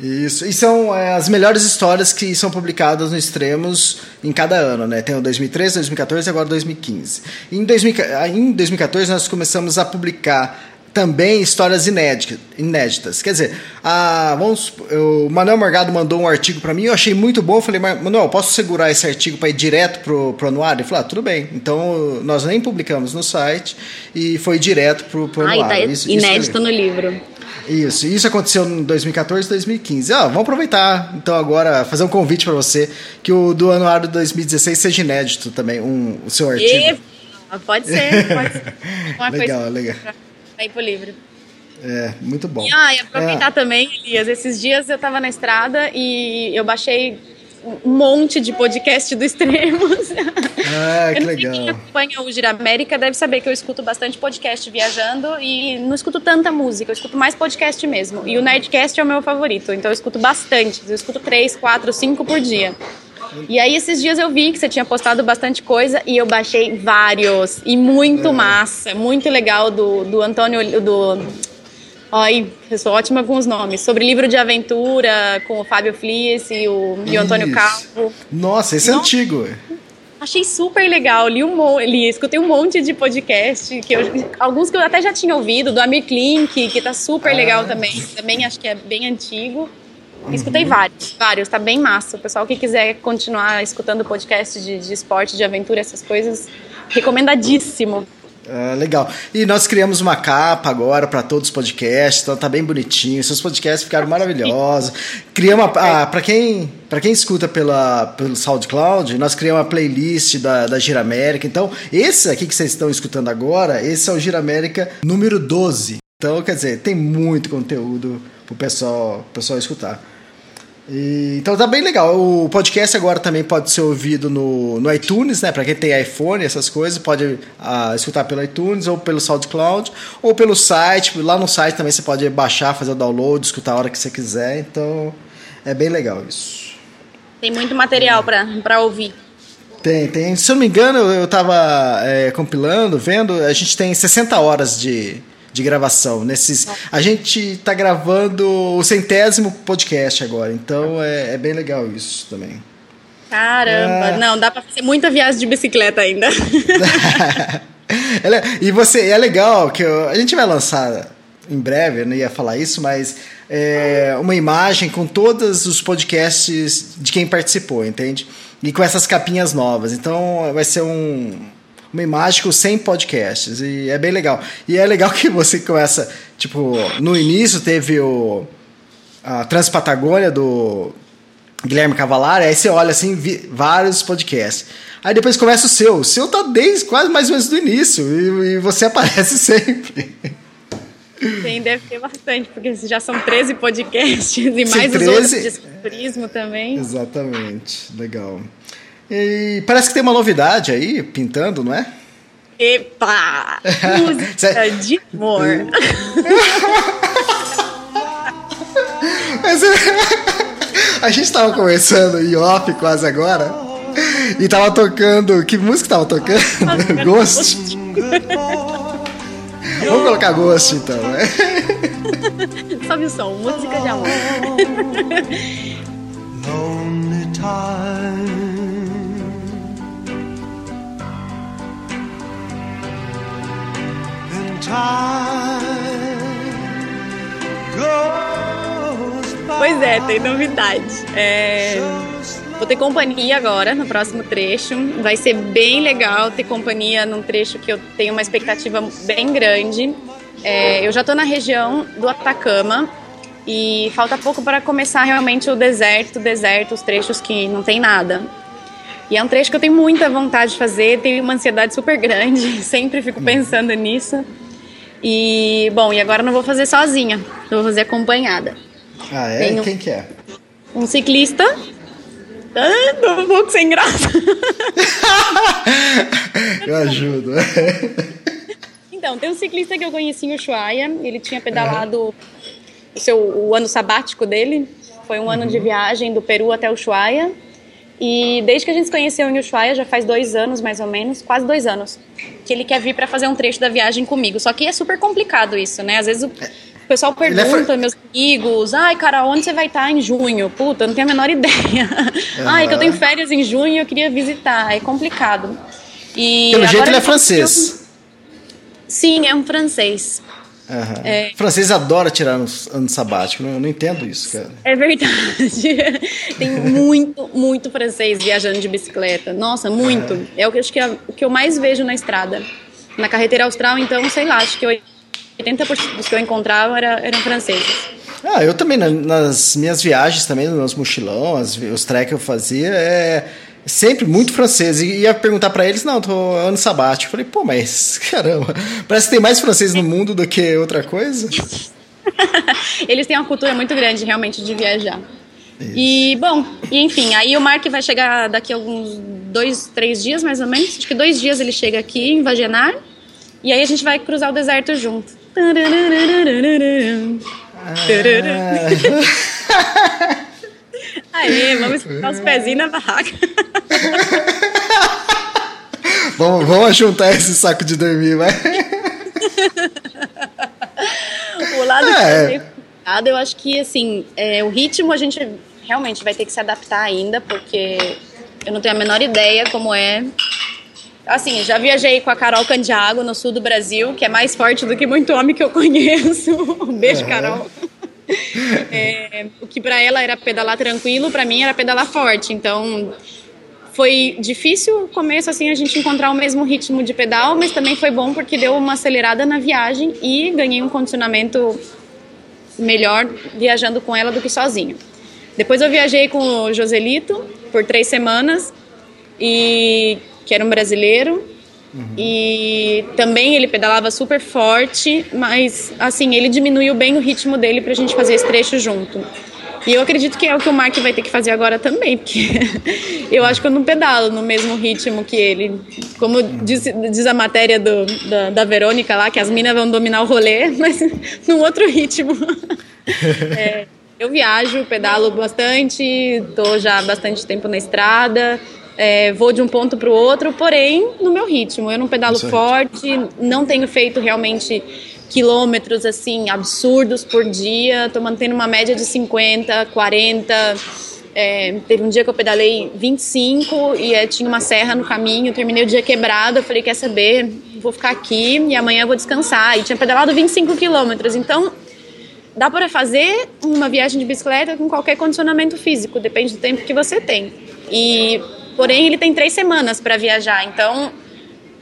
[SPEAKER 3] Isso. E são é, as melhores histórias que são publicadas no Extremos em cada ano, né? Tem o 2013, 2014 e agora 2015. Em, 2000, em 2014 nós começamos a publicar também histórias inéditas. inéditas. Quer dizer, a, vamos, o Manuel Morgado mandou um artigo para mim, eu achei muito bom. Eu falei, Manuel, posso segurar esse artigo para ir direto pro, pro anuário? Ele falou, ah, tudo bem. Então nós nem publicamos no site e foi direto pro, pro
[SPEAKER 2] anuário. Ah, tá isso, inédito isso no livro.
[SPEAKER 3] Isso, isso aconteceu em 2014 e 2015. Ah, vamos aproveitar então agora fazer um convite para você que o do anuário de 2016 seja inédito também, um, o seu artigo. E...
[SPEAKER 2] Pode ser, pode ser.
[SPEAKER 3] Uma legal, coisa legal.
[SPEAKER 2] Pro livro.
[SPEAKER 3] É, muito bom.
[SPEAKER 2] E, ah, e aproveitar é. também, Elias, esses dias eu tava na estrada e eu baixei um monte de podcast do Extremos.
[SPEAKER 3] Ah, que legal.
[SPEAKER 2] Quem acompanha o Gira América deve saber que eu escuto bastante podcast viajando e não escuto tanta música, eu escuto mais podcast mesmo. E o Nerdcast é o meu favorito, então eu escuto bastante. Eu escuto três, quatro, cinco por dia. E aí esses dias eu vi que você tinha postado bastante coisa e eu baixei vários. E muito é. massa, muito legal do, do Antônio, do Ai, eu sou ótima com os nomes. Sobre livro de aventura, com o Fábio Flies e o, e o Antônio Calvo.
[SPEAKER 3] Nossa, esse é antigo.
[SPEAKER 2] Achei super legal. Li, um, li, escutei um monte de podcast, que eu, alguns que eu até já tinha ouvido, do Amir Klink, que tá super ah. legal também. Também acho que é bem antigo. Escutei uhum. vários, vários, tá bem massa. O pessoal que quiser continuar escutando podcast de, de esporte, de aventura, essas coisas, recomendadíssimo.
[SPEAKER 3] Ah, legal. E nós criamos uma capa agora para todos os podcasts, então tá bem bonitinho. Seus podcasts ficaram maravilhosos. Criamos ah, para quem para quem escuta pela pelo SoundCloud, nós criamos uma playlist da da Gira América. Então, esse aqui que vocês estão escutando agora, esse é o Gira América número 12. Então, quer dizer, tem muito conteúdo pro pessoal, pessoal escutar. E, então tá bem legal. O podcast agora também pode ser ouvido no, no iTunes, né? Para quem tem iPhone, essas coisas, pode uh, escutar pelo iTunes ou pelo SoundCloud ou pelo site. Lá no site também você pode baixar, fazer o download, escutar a hora que você quiser. Então é bem legal isso.
[SPEAKER 2] Tem muito material para ouvir.
[SPEAKER 3] Tem, tem. Se eu não me engano, eu, eu tava é, compilando, vendo, a gente tem 60 horas de, de gravação. Nesses, a gente está gravando o centésimo podcast agora, então é, é bem legal isso também.
[SPEAKER 2] Caramba, é... não, dá para fazer muita viagem de bicicleta ainda.
[SPEAKER 3] e você, é legal que eu, a gente vai lançar em breve, eu não ia falar isso, mas é, uma imagem com todos os podcasts de quem participou, entende? E com essas capinhas novas. Então vai ser um, com 100 podcasts. E é bem legal. E é legal que você começa, tipo, no início teve o a Transpatagônia do Guilherme Cavalari, aí você olha assim, vi, vários podcasts. Aí depois começa o seu. O seu tá desde quase mais ou menos do início. E, e você aparece sempre.
[SPEAKER 2] Sim, deve ter bastante, porque já são 13 podcasts e mais 13... os outros de turismo também.
[SPEAKER 3] Exatamente, legal. E parece que tem uma novidade aí, pintando, não é?
[SPEAKER 2] Epa! Música de amor.
[SPEAKER 3] Mas, a gente tava conversando em off quase agora. E tava tocando. Que música tava tocando? Ghost. Vamos colocar Ghost então, né?
[SPEAKER 2] Sobe o som, música de amor. Lonely time. Pois é, tem novidade. É... Vou ter companhia agora no próximo trecho. Vai ser bem legal ter companhia num trecho que eu tenho uma expectativa bem grande. É, eu já estou na região do Atacama e falta pouco para começar realmente o deserto, deserto, os trechos que não tem nada. E é um trecho que eu tenho muita vontade de fazer, tenho uma ansiedade super grande, sempre fico pensando nisso. E, bom, e agora não vou fazer sozinha, eu vou fazer acompanhada.
[SPEAKER 3] Ah, é? Tenho Quem que é?
[SPEAKER 2] Um ciclista. Ah, tô um pouco sem graça.
[SPEAKER 3] eu ajudo.
[SPEAKER 2] então, tem um ciclista que eu conheci em Ushuaia, ele tinha pedalado uhum. o, seu, o ano sabático dele, foi um ano uhum. de viagem do Peru até Ushuaia. E desde que a gente se conheceu em Ushuaia, já faz dois anos mais ou menos, quase dois anos, que ele quer vir para fazer um trecho da viagem comigo. Só que é super complicado isso, né? Às vezes o pessoal é pergunta, é... meus amigos, ai, cara, onde você vai estar em junho? Puta, eu não tenho a menor ideia. Uhum. ai, que eu tenho férias em junho e eu queria visitar. É complicado.
[SPEAKER 3] E Pelo jeito ele é francês. Eu...
[SPEAKER 2] Sim, é um francês.
[SPEAKER 3] Uhum. É... Francês adora tirar ano sabático, eu não entendo isso, cara.
[SPEAKER 2] É verdade. Tem muito, muito francês viajando de bicicleta. Nossa, muito. Uhum. É o que, acho que é o que eu mais vejo na estrada. Na carretera austral, então, sei lá, acho que 80% dos que eu encontrava era, eram franceses.
[SPEAKER 3] Ah, eu também, nas minhas viagens também, nos meus mochilão, as, os trek que eu fazia, é Sempre muito francês. E ia perguntar para eles, não, tô ano sabático. falei, pô, mas caramba, parece que tem mais francês no mundo do que outra coisa.
[SPEAKER 2] eles têm uma cultura muito grande, realmente, de viajar. Isso. E, bom, e enfim, aí o Mark vai chegar daqui a alguns dois, três dias, mais ou menos. Acho que dois dias ele chega aqui em Vagenar. E aí a gente vai cruzar o deserto junto. Ah. Aí, vamos escutar os pezinhos na barraca.
[SPEAKER 3] vamos, vamos juntar esse saco de dormir, vai.
[SPEAKER 2] o lado é. que eu eu acho que assim, é, o ritmo a gente realmente vai ter que se adaptar ainda, porque eu não tenho a menor ideia como é. Assim, já viajei com a Carol Candiago no sul do Brasil, que é mais forte do que muito homem que eu conheço. Um beijo, uhum. Carol. É, o que para ela era pedalar tranquilo, para mim era pedalar forte. Então foi difícil o começo assim a gente encontrar o mesmo ritmo de pedal, mas também foi bom porque deu uma acelerada na viagem e ganhei um condicionamento melhor viajando com ela do que sozinho. Depois eu viajei com o Joselito por três semanas e que era um brasileiro uhum. e também ele pedalava super forte, mas assim ele diminuiu bem o ritmo dele para a gente fazer esse trecho junto. E eu acredito que é o que o Mark vai ter que fazer agora também, porque eu acho que eu não pedalo no mesmo ritmo que ele. Como diz, diz a matéria do, da, da Verônica lá, que as minas vão dominar o rolê, mas num outro ritmo. É, eu viajo, pedalo bastante, estou já há bastante tempo na estrada, é, vou de um ponto para o outro, porém no meu ritmo. Eu não pedalo forte, não tenho feito realmente quilômetros assim absurdos por dia, tô mantendo uma média de 50, 40. É, teve um dia que eu pedalei 25 e é, tinha uma serra no caminho, terminei o dia quebrado, eu falei, quer saber, vou ficar aqui e amanhã eu vou descansar. E tinha pedalado 25 quilômetros, então dá para fazer uma viagem de bicicleta com qualquer condicionamento físico, depende do tempo que você tem. E porém ele tem três semanas para viajar, então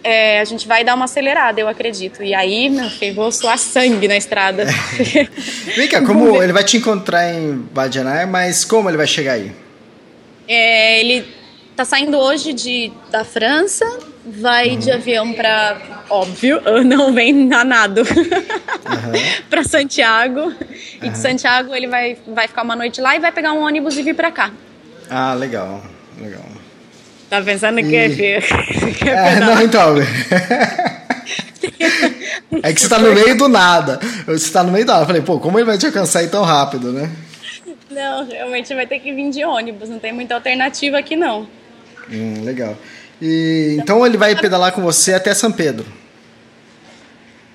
[SPEAKER 2] é, a gente vai dar uma acelerada, eu acredito. E aí, meu filho, vou suar sangue na estrada.
[SPEAKER 3] Vem cá, como ele vai te encontrar em Badianar, mas como ele vai chegar aí?
[SPEAKER 2] É, ele tá saindo hoje de, da França, vai uhum. de avião para, óbvio, não vem na nado, uhum. para Santiago. Uhum. E de Santiago ele vai, vai ficar uma noite lá e vai pegar um ônibus e vir para cá.
[SPEAKER 3] Ah, legal, legal.
[SPEAKER 2] Tá pensando que é feio.
[SPEAKER 3] É, não, então. é que você tá no meio do nada. Você tá no meio do nada. Eu falei, pô, como ele vai te alcançar aí tão rápido, né?
[SPEAKER 2] Não, realmente vai ter que vir de ônibus. Não tem muita alternativa aqui, não.
[SPEAKER 3] Hum, legal. E, então ele vai pedalar com você até São Pedro.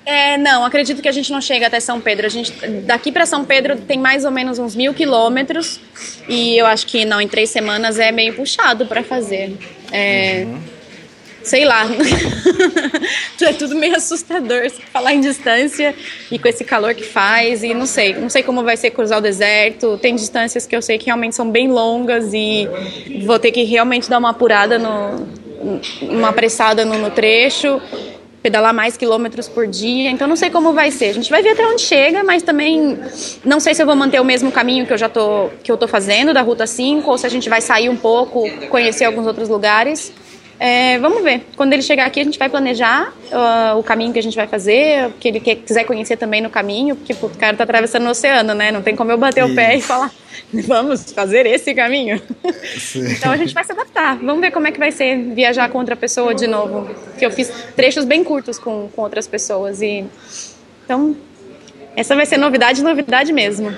[SPEAKER 2] É, não, acredito que a gente não chega até São Pedro. A gente, daqui para São Pedro tem mais ou menos uns mil quilômetros e eu acho que não em três semanas é meio puxado para fazer. É, uhum. Sei lá, é tudo meio assustador falar em distância e com esse calor que faz e não sei, não sei como vai ser cruzar o deserto. Tem distâncias que eu sei que realmente são bem longas e vou ter que realmente dar uma apurada no, uma apressada no, no trecho pedalar mais quilômetros por dia, então não sei como vai ser. A gente vai ver até onde chega, mas também não sei se eu vou manter o mesmo caminho que eu já tô que eu tô fazendo da Ruta 5 ou se a gente vai sair um pouco, conhecer alguns outros lugares. É, vamos ver. Quando ele chegar aqui, a gente vai planejar uh, o caminho que a gente vai fazer, o que ele quer, quiser conhecer também no caminho, porque pô, o cara tá atravessando o oceano, né? Não tem como eu bater Isso. o pé e falar, vamos fazer esse caminho. então a gente vai se adaptar. Vamos ver como é que vai ser viajar com outra pessoa de novo. Que eu fiz trechos bem curtos com, com outras pessoas. e Então, essa vai ser novidade, novidade mesmo.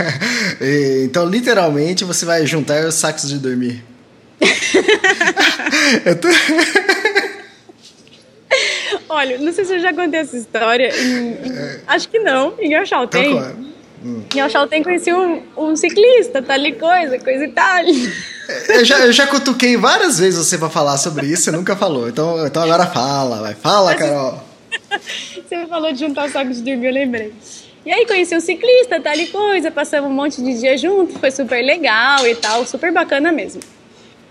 [SPEAKER 3] então, literalmente, você vai juntar os sacos de dormir.
[SPEAKER 2] eu tô... Olha, não sei se eu já contei essa história. Em, em, é... Acho que não. Em Oxaltem. Então, hum. Em Oxaltem conheci um, um ciclista, tal tá coisa, coisa e tal.
[SPEAKER 3] Eu já, eu já cutuquei várias vezes você pra falar sobre isso, você nunca falou. Então, então agora fala, vai. Fala, Carol.
[SPEAKER 2] Você falou de juntar sacos de dormir, eu lembrei. E aí conheci um ciclista, tal coisa, passamos um monte de dia junto, foi super legal e tal, super bacana mesmo.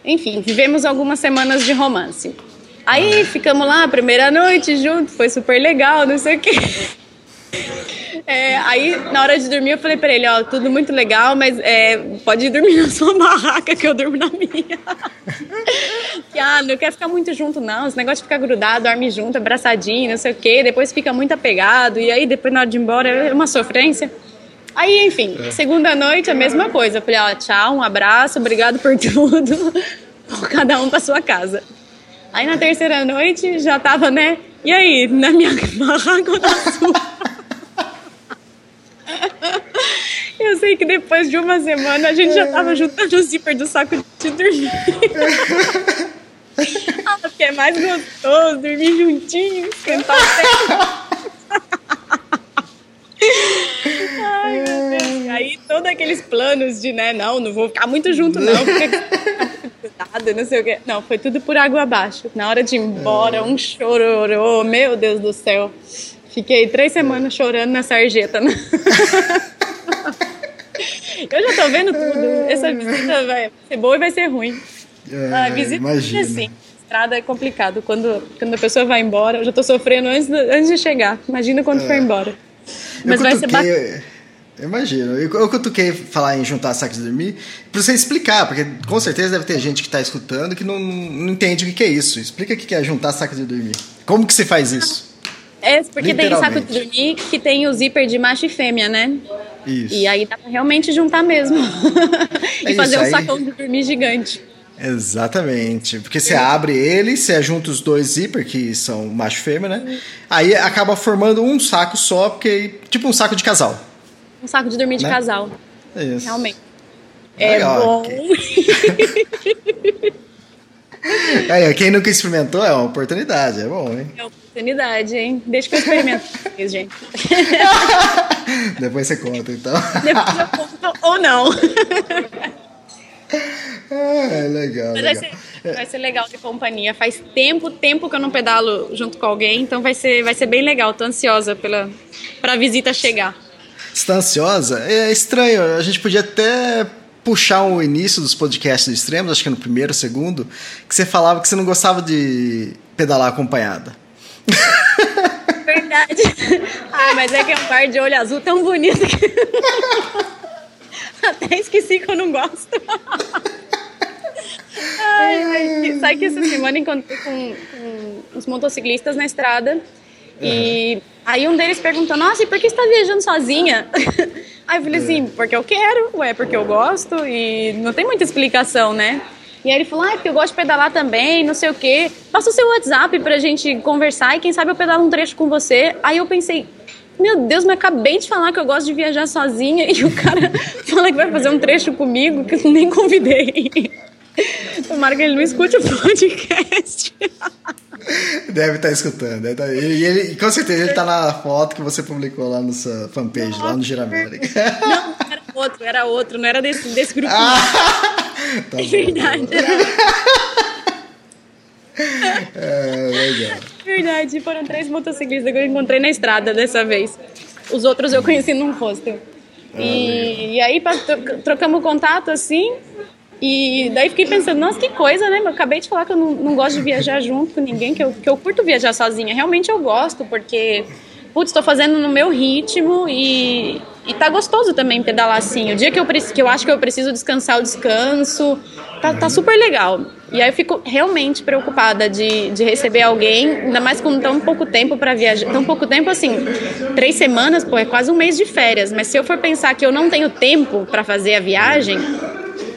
[SPEAKER 2] Enfim, vivemos algumas semanas de romance. Aí ficamos lá, primeira noite junto, foi super legal, não sei o quê. É, aí, na hora de dormir, eu falei pra ele, ó, tudo muito legal, mas é, pode dormir na sua barraca que eu durmo na minha. que, ah, não quer ficar muito junto, não. Esse negócio de ficar grudado, dorme junto, abraçadinho, não sei o quê, depois fica muito apegado, e aí depois na hora de ir embora é uma sofrência. Aí, enfim, é. segunda noite, a mesma coisa. Eu falei, ó, tchau, um abraço, obrigado por tudo. Cada um pra sua casa. Aí na terceira noite já tava, né? E aí, na minha barraca ou na sua? Eu sei que depois de uma semana a gente já tava juntando o zíper do saco de dormir. ah, porque é mais gostoso dormir juntinho, esquentar o tempo. Ai, meu Deus. Aí, todos aqueles planos de, né, não, não vou ficar muito junto, não, porque nada, não sei o quê. Não, foi tudo por água abaixo. Na hora de ir embora, um chororô, meu Deus do céu. Fiquei três semanas chorando na sarjeta. Né? Eu já tô vendo tudo. Essa visita vai ser boa e vai ser ruim.
[SPEAKER 3] É,
[SPEAKER 2] a visita
[SPEAKER 3] imagina.
[SPEAKER 2] é assim. Estrada é complicado. Quando, quando a pessoa vai embora, eu já tô sofrendo antes, antes de chegar. Imagina quando for embora. Mas vai ser bacana.
[SPEAKER 3] Eu imagino. Eu, eu cutuquei falar em juntar sacos de dormir pra você explicar, porque com certeza deve ter gente que tá escutando que não, não entende o que, é isso. Explica o que, é juntar sacos de dormir. Como que você faz isso?
[SPEAKER 2] É, porque tem saco de dormir que tem o zíper de macho e fêmea, né?
[SPEAKER 3] Isso.
[SPEAKER 2] E aí dá pra realmente juntar mesmo.
[SPEAKER 3] É
[SPEAKER 2] e fazer
[SPEAKER 3] isso,
[SPEAKER 2] um
[SPEAKER 3] aí-
[SPEAKER 2] sacão de dormir gigante.
[SPEAKER 3] Exatamente. Porque você abre ele, você junta os dois zíper, que são macho e fêmea, né? Aí acaba formando um saco só, porque. Tipo um saco de casal.
[SPEAKER 2] Um saco de dormir de
[SPEAKER 3] Né?
[SPEAKER 2] casal.
[SPEAKER 3] É isso.
[SPEAKER 2] Realmente. É bom.
[SPEAKER 3] Aí, ó, quem nunca experimentou é uma oportunidade, é bom, hein?
[SPEAKER 2] É oportunidade, hein? Deixa que eu experimento com vocês, gente.
[SPEAKER 3] Depois você conta, então.
[SPEAKER 2] Depois eu conto ou não.
[SPEAKER 3] É, legal,
[SPEAKER 2] Mas vai
[SPEAKER 3] legal.
[SPEAKER 2] ser, vai ser legal de companhia. Faz tempo, tempo que eu não pedalo junto com alguém, então vai ser, vai ser bem legal. Tô ansiosa pela, pra visita chegar.
[SPEAKER 3] Você tá ansiosa? É estranho, a gente podia até puxar o início dos podcasts Extremos, acho que no primeiro, segundo, que você falava que você não gostava de pedalar acompanhada.
[SPEAKER 2] Verdade. Ai, mas é que é um par de olho azul tão bonito que. Até esqueci que eu não gosto. Ai, sabe que essa semana encontrei com, com uns motociclistas na estrada e aí um deles perguntou: Nossa, e por que você tá viajando sozinha? Aí eu falei assim: Porque eu quero, ué, porque eu gosto e não tem muita explicação, né? E aí ele falou: Ah, porque eu gosto de pedalar também, não sei o quê. Passa o seu WhatsApp pra gente conversar e quem sabe eu pedalo um trecho com você. Aí eu pensei. Meu Deus, mas acabei de falar que eu gosto de viajar sozinha e o cara fala que vai fazer um trecho comigo que eu nem convidei. Tomara que ele não escute o podcast.
[SPEAKER 3] Deve estar escutando. Deve tá- E ele, com certeza ele tá na foto que você publicou lá no sua fanpage, lá no Giramérica.
[SPEAKER 2] Não, era outro, era outro, não era desse, desse grupo.
[SPEAKER 3] Ah, tá
[SPEAKER 2] é
[SPEAKER 3] bom.
[SPEAKER 2] verdade, era
[SPEAKER 3] É, legal.
[SPEAKER 2] verdade. Foram três motociclistas que eu encontrei na estrada dessa vez. Os outros eu conheci num hostel. E, e aí trocamos contato assim. E daí fiquei pensando, nossa, que coisa, né? Eu acabei de falar que eu não, não gosto de viajar junto com ninguém, que eu, que eu curto viajar sozinha. Realmente eu gosto, porque, putz, estou fazendo no meu ritmo e, e tá gostoso também pedalar assim. O dia que eu, que eu acho que eu preciso descansar, eu descanso. Tá, tá super legal. E aí eu fico realmente preocupada de, de receber alguém, ainda mais com tão pouco tempo para viajar. Tão pouco tempo assim, três semanas, pô, é quase um mês de férias. Mas se eu for pensar que eu não tenho tempo para fazer a viagem,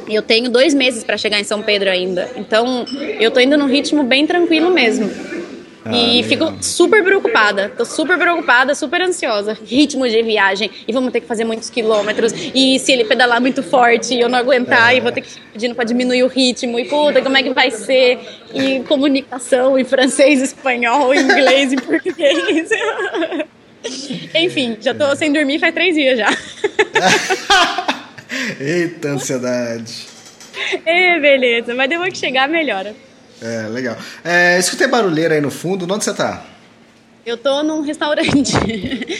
[SPEAKER 2] eu tenho dois meses para chegar em São Pedro ainda. Então, eu tô indo num ritmo bem tranquilo mesmo. E fico super preocupada. Tô super preocupada, super ansiosa. Ritmo de viagem. E vamos ter que fazer muitos quilômetros. E se ele pedalar muito forte e eu não aguentar, e vou ter que ficar pedindo pra diminuir o ritmo. E puta, como é que vai ser? E comunicação em francês, espanhol, inglês e português. Enfim, já tô sem dormir faz três dias já.
[SPEAKER 3] Eita, ansiedade.
[SPEAKER 2] É, beleza. Mas depois que chegar, melhora.
[SPEAKER 3] É, legal. É, escutei barulheira aí no fundo. Onde você tá?
[SPEAKER 2] Eu tô num restaurante.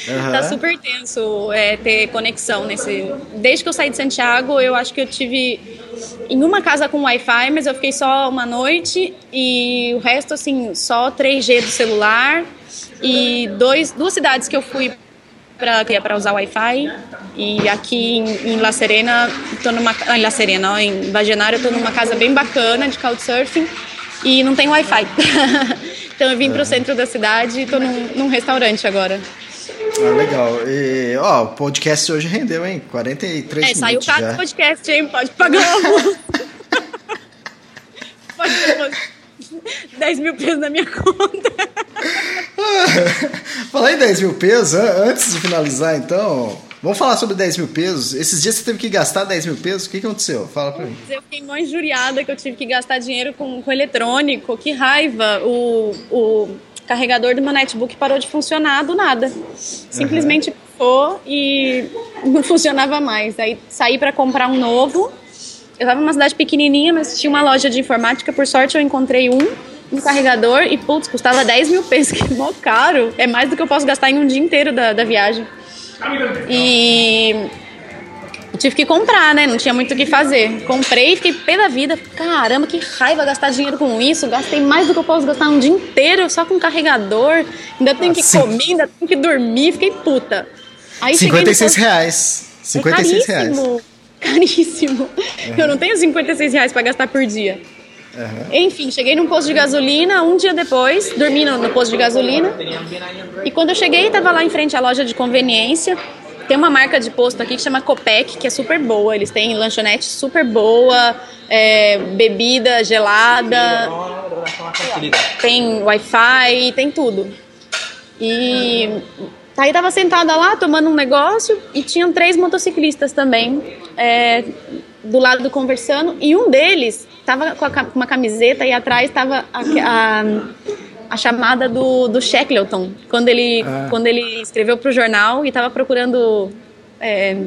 [SPEAKER 3] Aham.
[SPEAKER 2] tá super tenso é, ter conexão nesse. Desde que eu saí de Santiago, eu acho que eu tive em uma casa com Wi-Fi, mas eu fiquei só uma noite e o resto, assim, só 3G do celular. E dois, duas cidades que eu fui para para usar Wi-Fi. E aqui em, em La Serena, tô numa ah, em La Serena, ó, em Vagenaro, eu tô numa casa bem bacana de couchsurfing e não tem Wi-Fi. então eu vim pro centro da cidade e tô num, num restaurante agora.
[SPEAKER 3] Ah, legal. E, ó, o podcast hoje rendeu, hein? 43
[SPEAKER 2] É,
[SPEAKER 3] minutos
[SPEAKER 2] saiu caro
[SPEAKER 3] já.
[SPEAKER 2] o podcast, hein? Pode pagar Pode depositar 10 mil pesos na minha conta.
[SPEAKER 3] Falar em 10 mil pesos, an- antes de finalizar, então, vamos falar sobre 10 mil pesos. Esses dias você teve que gastar 10 mil pesos, o que, que aconteceu? Fala pra mim.
[SPEAKER 2] Eu fiquei mó injuriada que eu tive que gastar dinheiro com, com eletrônico. Que raiva! O, o carregador do meu netbook parou de funcionar do nada. Simplesmente ficou e não funcionava mais. Aí saí para comprar um novo. Eu estava numa cidade pequenininha, mas tinha uma loja de informática. Por sorte, eu encontrei um, um carregador e, putz, custava 10 mil pesos, que é mó caro. É mais do que eu posso gastar em um dia inteiro da, da viagem. E tive que comprar, né? Não tinha muito o que fazer. Comprei e fiquei pé da vida. Caramba, que raiva gastar dinheiro com isso. Gastei mais do que eu posso gastar um dia inteiro só com carregador. Ainda tenho que ah, comer, ainda tenho que dormir. Fiquei puta.
[SPEAKER 3] Aí 56 reais. 56 é reais.
[SPEAKER 2] Caríssimo. Uhum. Eu não tenho 56 reais pra gastar por dia. Uhum. Enfim, cheguei num posto de gasolina um dia depois, dormi no, no posto de gasolina. E quando eu cheguei, tava lá em frente à loja de conveniência. Tem uma marca de posto aqui que chama Copec, que é super boa. Eles têm lanchonete super boa, é, bebida gelada, tem Wi-Fi, tem tudo. E aí tava sentada lá tomando um negócio e tinham três motociclistas também é, do lado conversando e um deles tava com uma camiseta e atrás tava a, a a chamada do, do Shackleton, quando ele, ah. quando ele escreveu para o jornal e estava procurando é,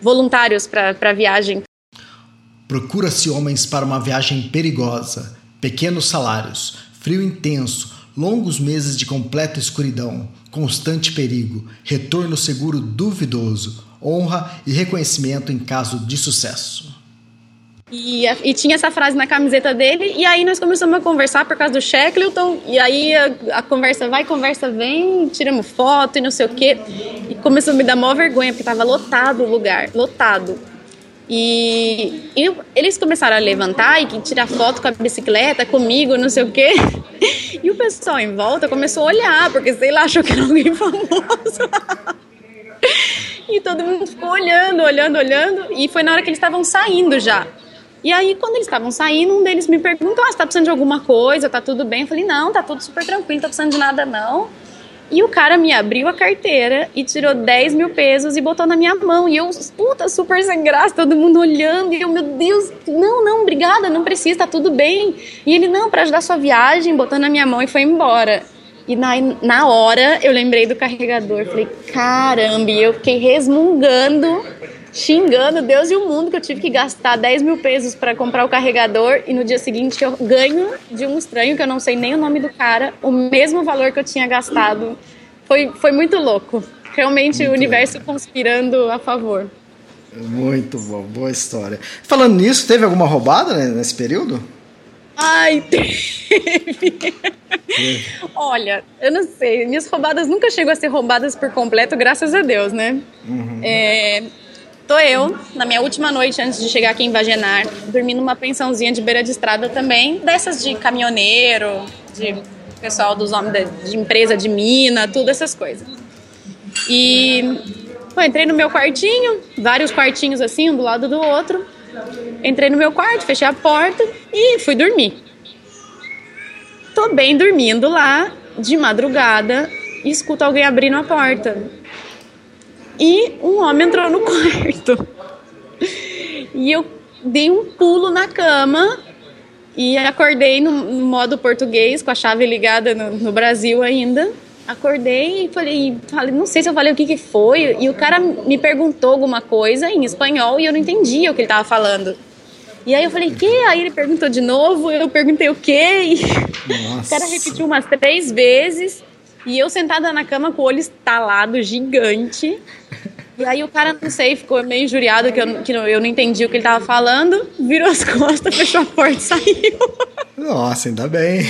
[SPEAKER 2] voluntários para a viagem.
[SPEAKER 3] Procura-se homens para uma viagem perigosa, pequenos salários, frio intenso, longos meses de completa escuridão, constante perigo, retorno seguro duvidoso, honra e reconhecimento em caso de sucesso.
[SPEAKER 2] E, e, tinha essa frase na camiseta dele, e aí nós começamos a conversar por causa do Shackleton, e aí a, a, conversa vai, conversa vem, tiramos foto e não sei o quê. E começou a me dar maior vergonha, porque tava lotado o lugar, lotado. E, e eles começaram a levantar e tirar foto com a bicicleta, comigo, não sei o quê. E o pessoal em volta começou a olhar, porque sei lá, achou que era alguém famoso. E todo mundo ficou olhando, olhando, olhando. E foi na hora que eles estavam saindo já. E aí, quando eles estavam saindo, um deles me perguntou: ah, você tá precisando de alguma coisa? Tá tudo bem? Eu falei: não, tá tudo super tranquilo, não tô precisando de nada não. E o cara me abriu a carteira e tirou 10 mil pesos e botou na minha mão. E eu, puta, super sem graça, todo mundo olhando. E eu, meu Deus, não, não, obrigada, não precisa, tá tudo bem. E ele, não, para ajudar sua viagem, botou na minha mão e foi embora. E na, na hora eu lembrei do carregador. Falei, caramba, e eu fiquei resmungando xingando Deus e o mundo que eu tive que gastar 10 mil pesos para comprar o carregador e no dia seguinte eu ganho de um estranho que eu não sei nem o nome do cara o mesmo valor que eu tinha gastado. Foi, foi muito louco. Realmente muito o universo bom. conspirando a favor.
[SPEAKER 3] Muito bom, boa história. Falando nisso, teve alguma roubada né, nesse período?
[SPEAKER 2] Ai, teve. Olha, eu não sei, minhas roubadas nunca chegam a ser roubadas por completo, graças a Deus, né? Uhum. É, Tô eu, na minha última noite antes de chegar aqui em Vagenar, dormindo numa pensãozinha de beira de estrada também, dessas de caminhoneiro, de pessoal dos homens de, empresa de mina, tudo essas coisas. E pô, entrei no meu quartinho, vários quartinhos assim, um do lado do outro. Entrei no meu quarto, fechei a porta e fui dormir. Tô bem dormindo lá, de madrugada, e escuto alguém abrindo a porta. E um homem entrou no quarto. E eu dei um pulo na cama e acordei no, modo português, com a chave ligada no, no, Brasil ainda. Acordei e falei, falei, não sei se eu falei o que, que foi. E o cara me perguntou alguma coisa em espanhol e eu não entendia o que ele estava falando. E aí eu falei, que? Aí ele perguntou de novo, eu perguntei o quê? E Nossa. o cara repetiu umas três vezes. E eu sentada na cama com o olho estalado, gigante. E aí o cara, não sei, ficou meio injuriado que eu, que eu não entendi o que ele tava falando, virou as costas, fechou a porta e saiu.
[SPEAKER 3] Nossa, ainda bem.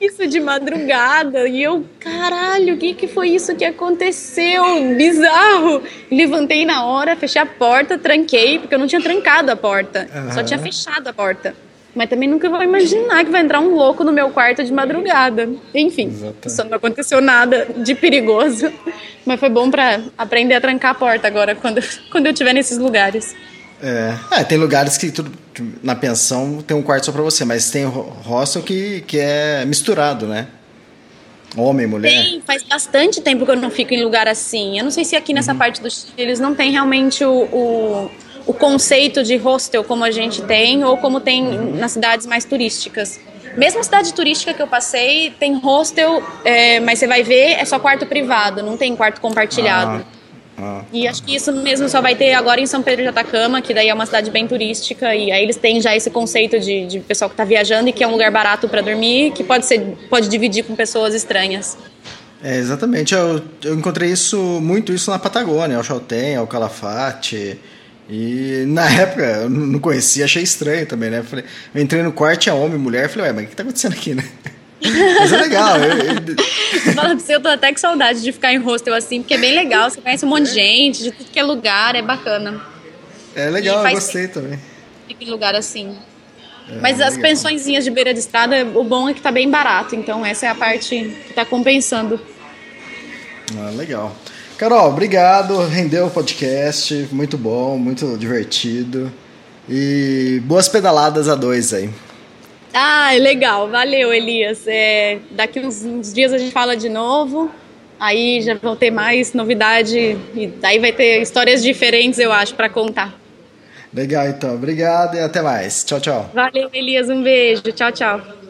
[SPEAKER 2] Isso de madrugada. E eu, caralho, o que, que foi isso que aconteceu? Bizarro. Levantei na hora, fechei a porta, tranquei, porque eu não tinha trancado a porta. Uhum. Só tinha fechado a porta. Mas também nunca vou imaginar que vai entrar um louco no meu quarto de madrugada. Enfim, Exatamente. só não aconteceu nada de perigoso. Mas foi bom para aprender a trancar a porta agora, quando, quando eu estiver nesses lugares.
[SPEAKER 3] É. é, tem lugares que tudo, na pensão tem um quarto só para você, mas tem hostel que, que é misturado, né? Homem, mulher.
[SPEAKER 2] Tem, faz bastante tempo que eu não fico em lugar assim. Eu não sei se aqui nessa uhum. parte dos eles não tem realmente o, o o conceito de hostel como a gente tem ou como tem nas cidades mais turísticas. Mesmo cidade turística que eu passei, tem hostel, é, mas você vai ver, é só quarto privado, não tem quarto compartilhado. Ah, ah, e acho que isso mesmo só vai ter agora em São Pedro de Atacama, que daí é uma cidade bem turística, e aí eles têm já esse conceito de, de pessoal que está viajando e que é um lugar barato para dormir, que pode, ser, pode dividir com pessoas estranhas.
[SPEAKER 3] É, exatamente, eu, eu encontrei isso muito isso na Patagônia, o Chaltén, o Calafate, E na época eu não conhecia, achei estranho também, né? Falei, eu entrei no quarto, tinha homem e mulher, falei, ué, mas o que tá acontecendo aqui, né? Mas é legal. Eu,
[SPEAKER 2] eu... Fala pra você, eu tô até com saudade de ficar em hostel assim, porque é bem legal, você conhece um monte de gente, de tudo que é lugar, é bacana.
[SPEAKER 3] É legal, eu gostei também.
[SPEAKER 2] Fica em lugar assim. É, Mas as legal. pensõezinhas de beira de estrada, o bom é que tá bem barato, então essa é a parte que tá compensando.
[SPEAKER 3] Ah, legal. Carol, obrigado. Rendeu o podcast. Muito bom, muito divertido. E boas pedaladas a dois aí.
[SPEAKER 2] Ah, legal. Valeu, Elias. É, daqui uns, uns dias a gente fala de novo. Aí já vão ter mais novidade e daí vai ter histórias diferentes, eu acho, para contar.
[SPEAKER 3] Legal, então. Obrigado e até mais. Tchau, tchau.
[SPEAKER 2] Valeu, Elias. Um beijo. Tchau, tchau.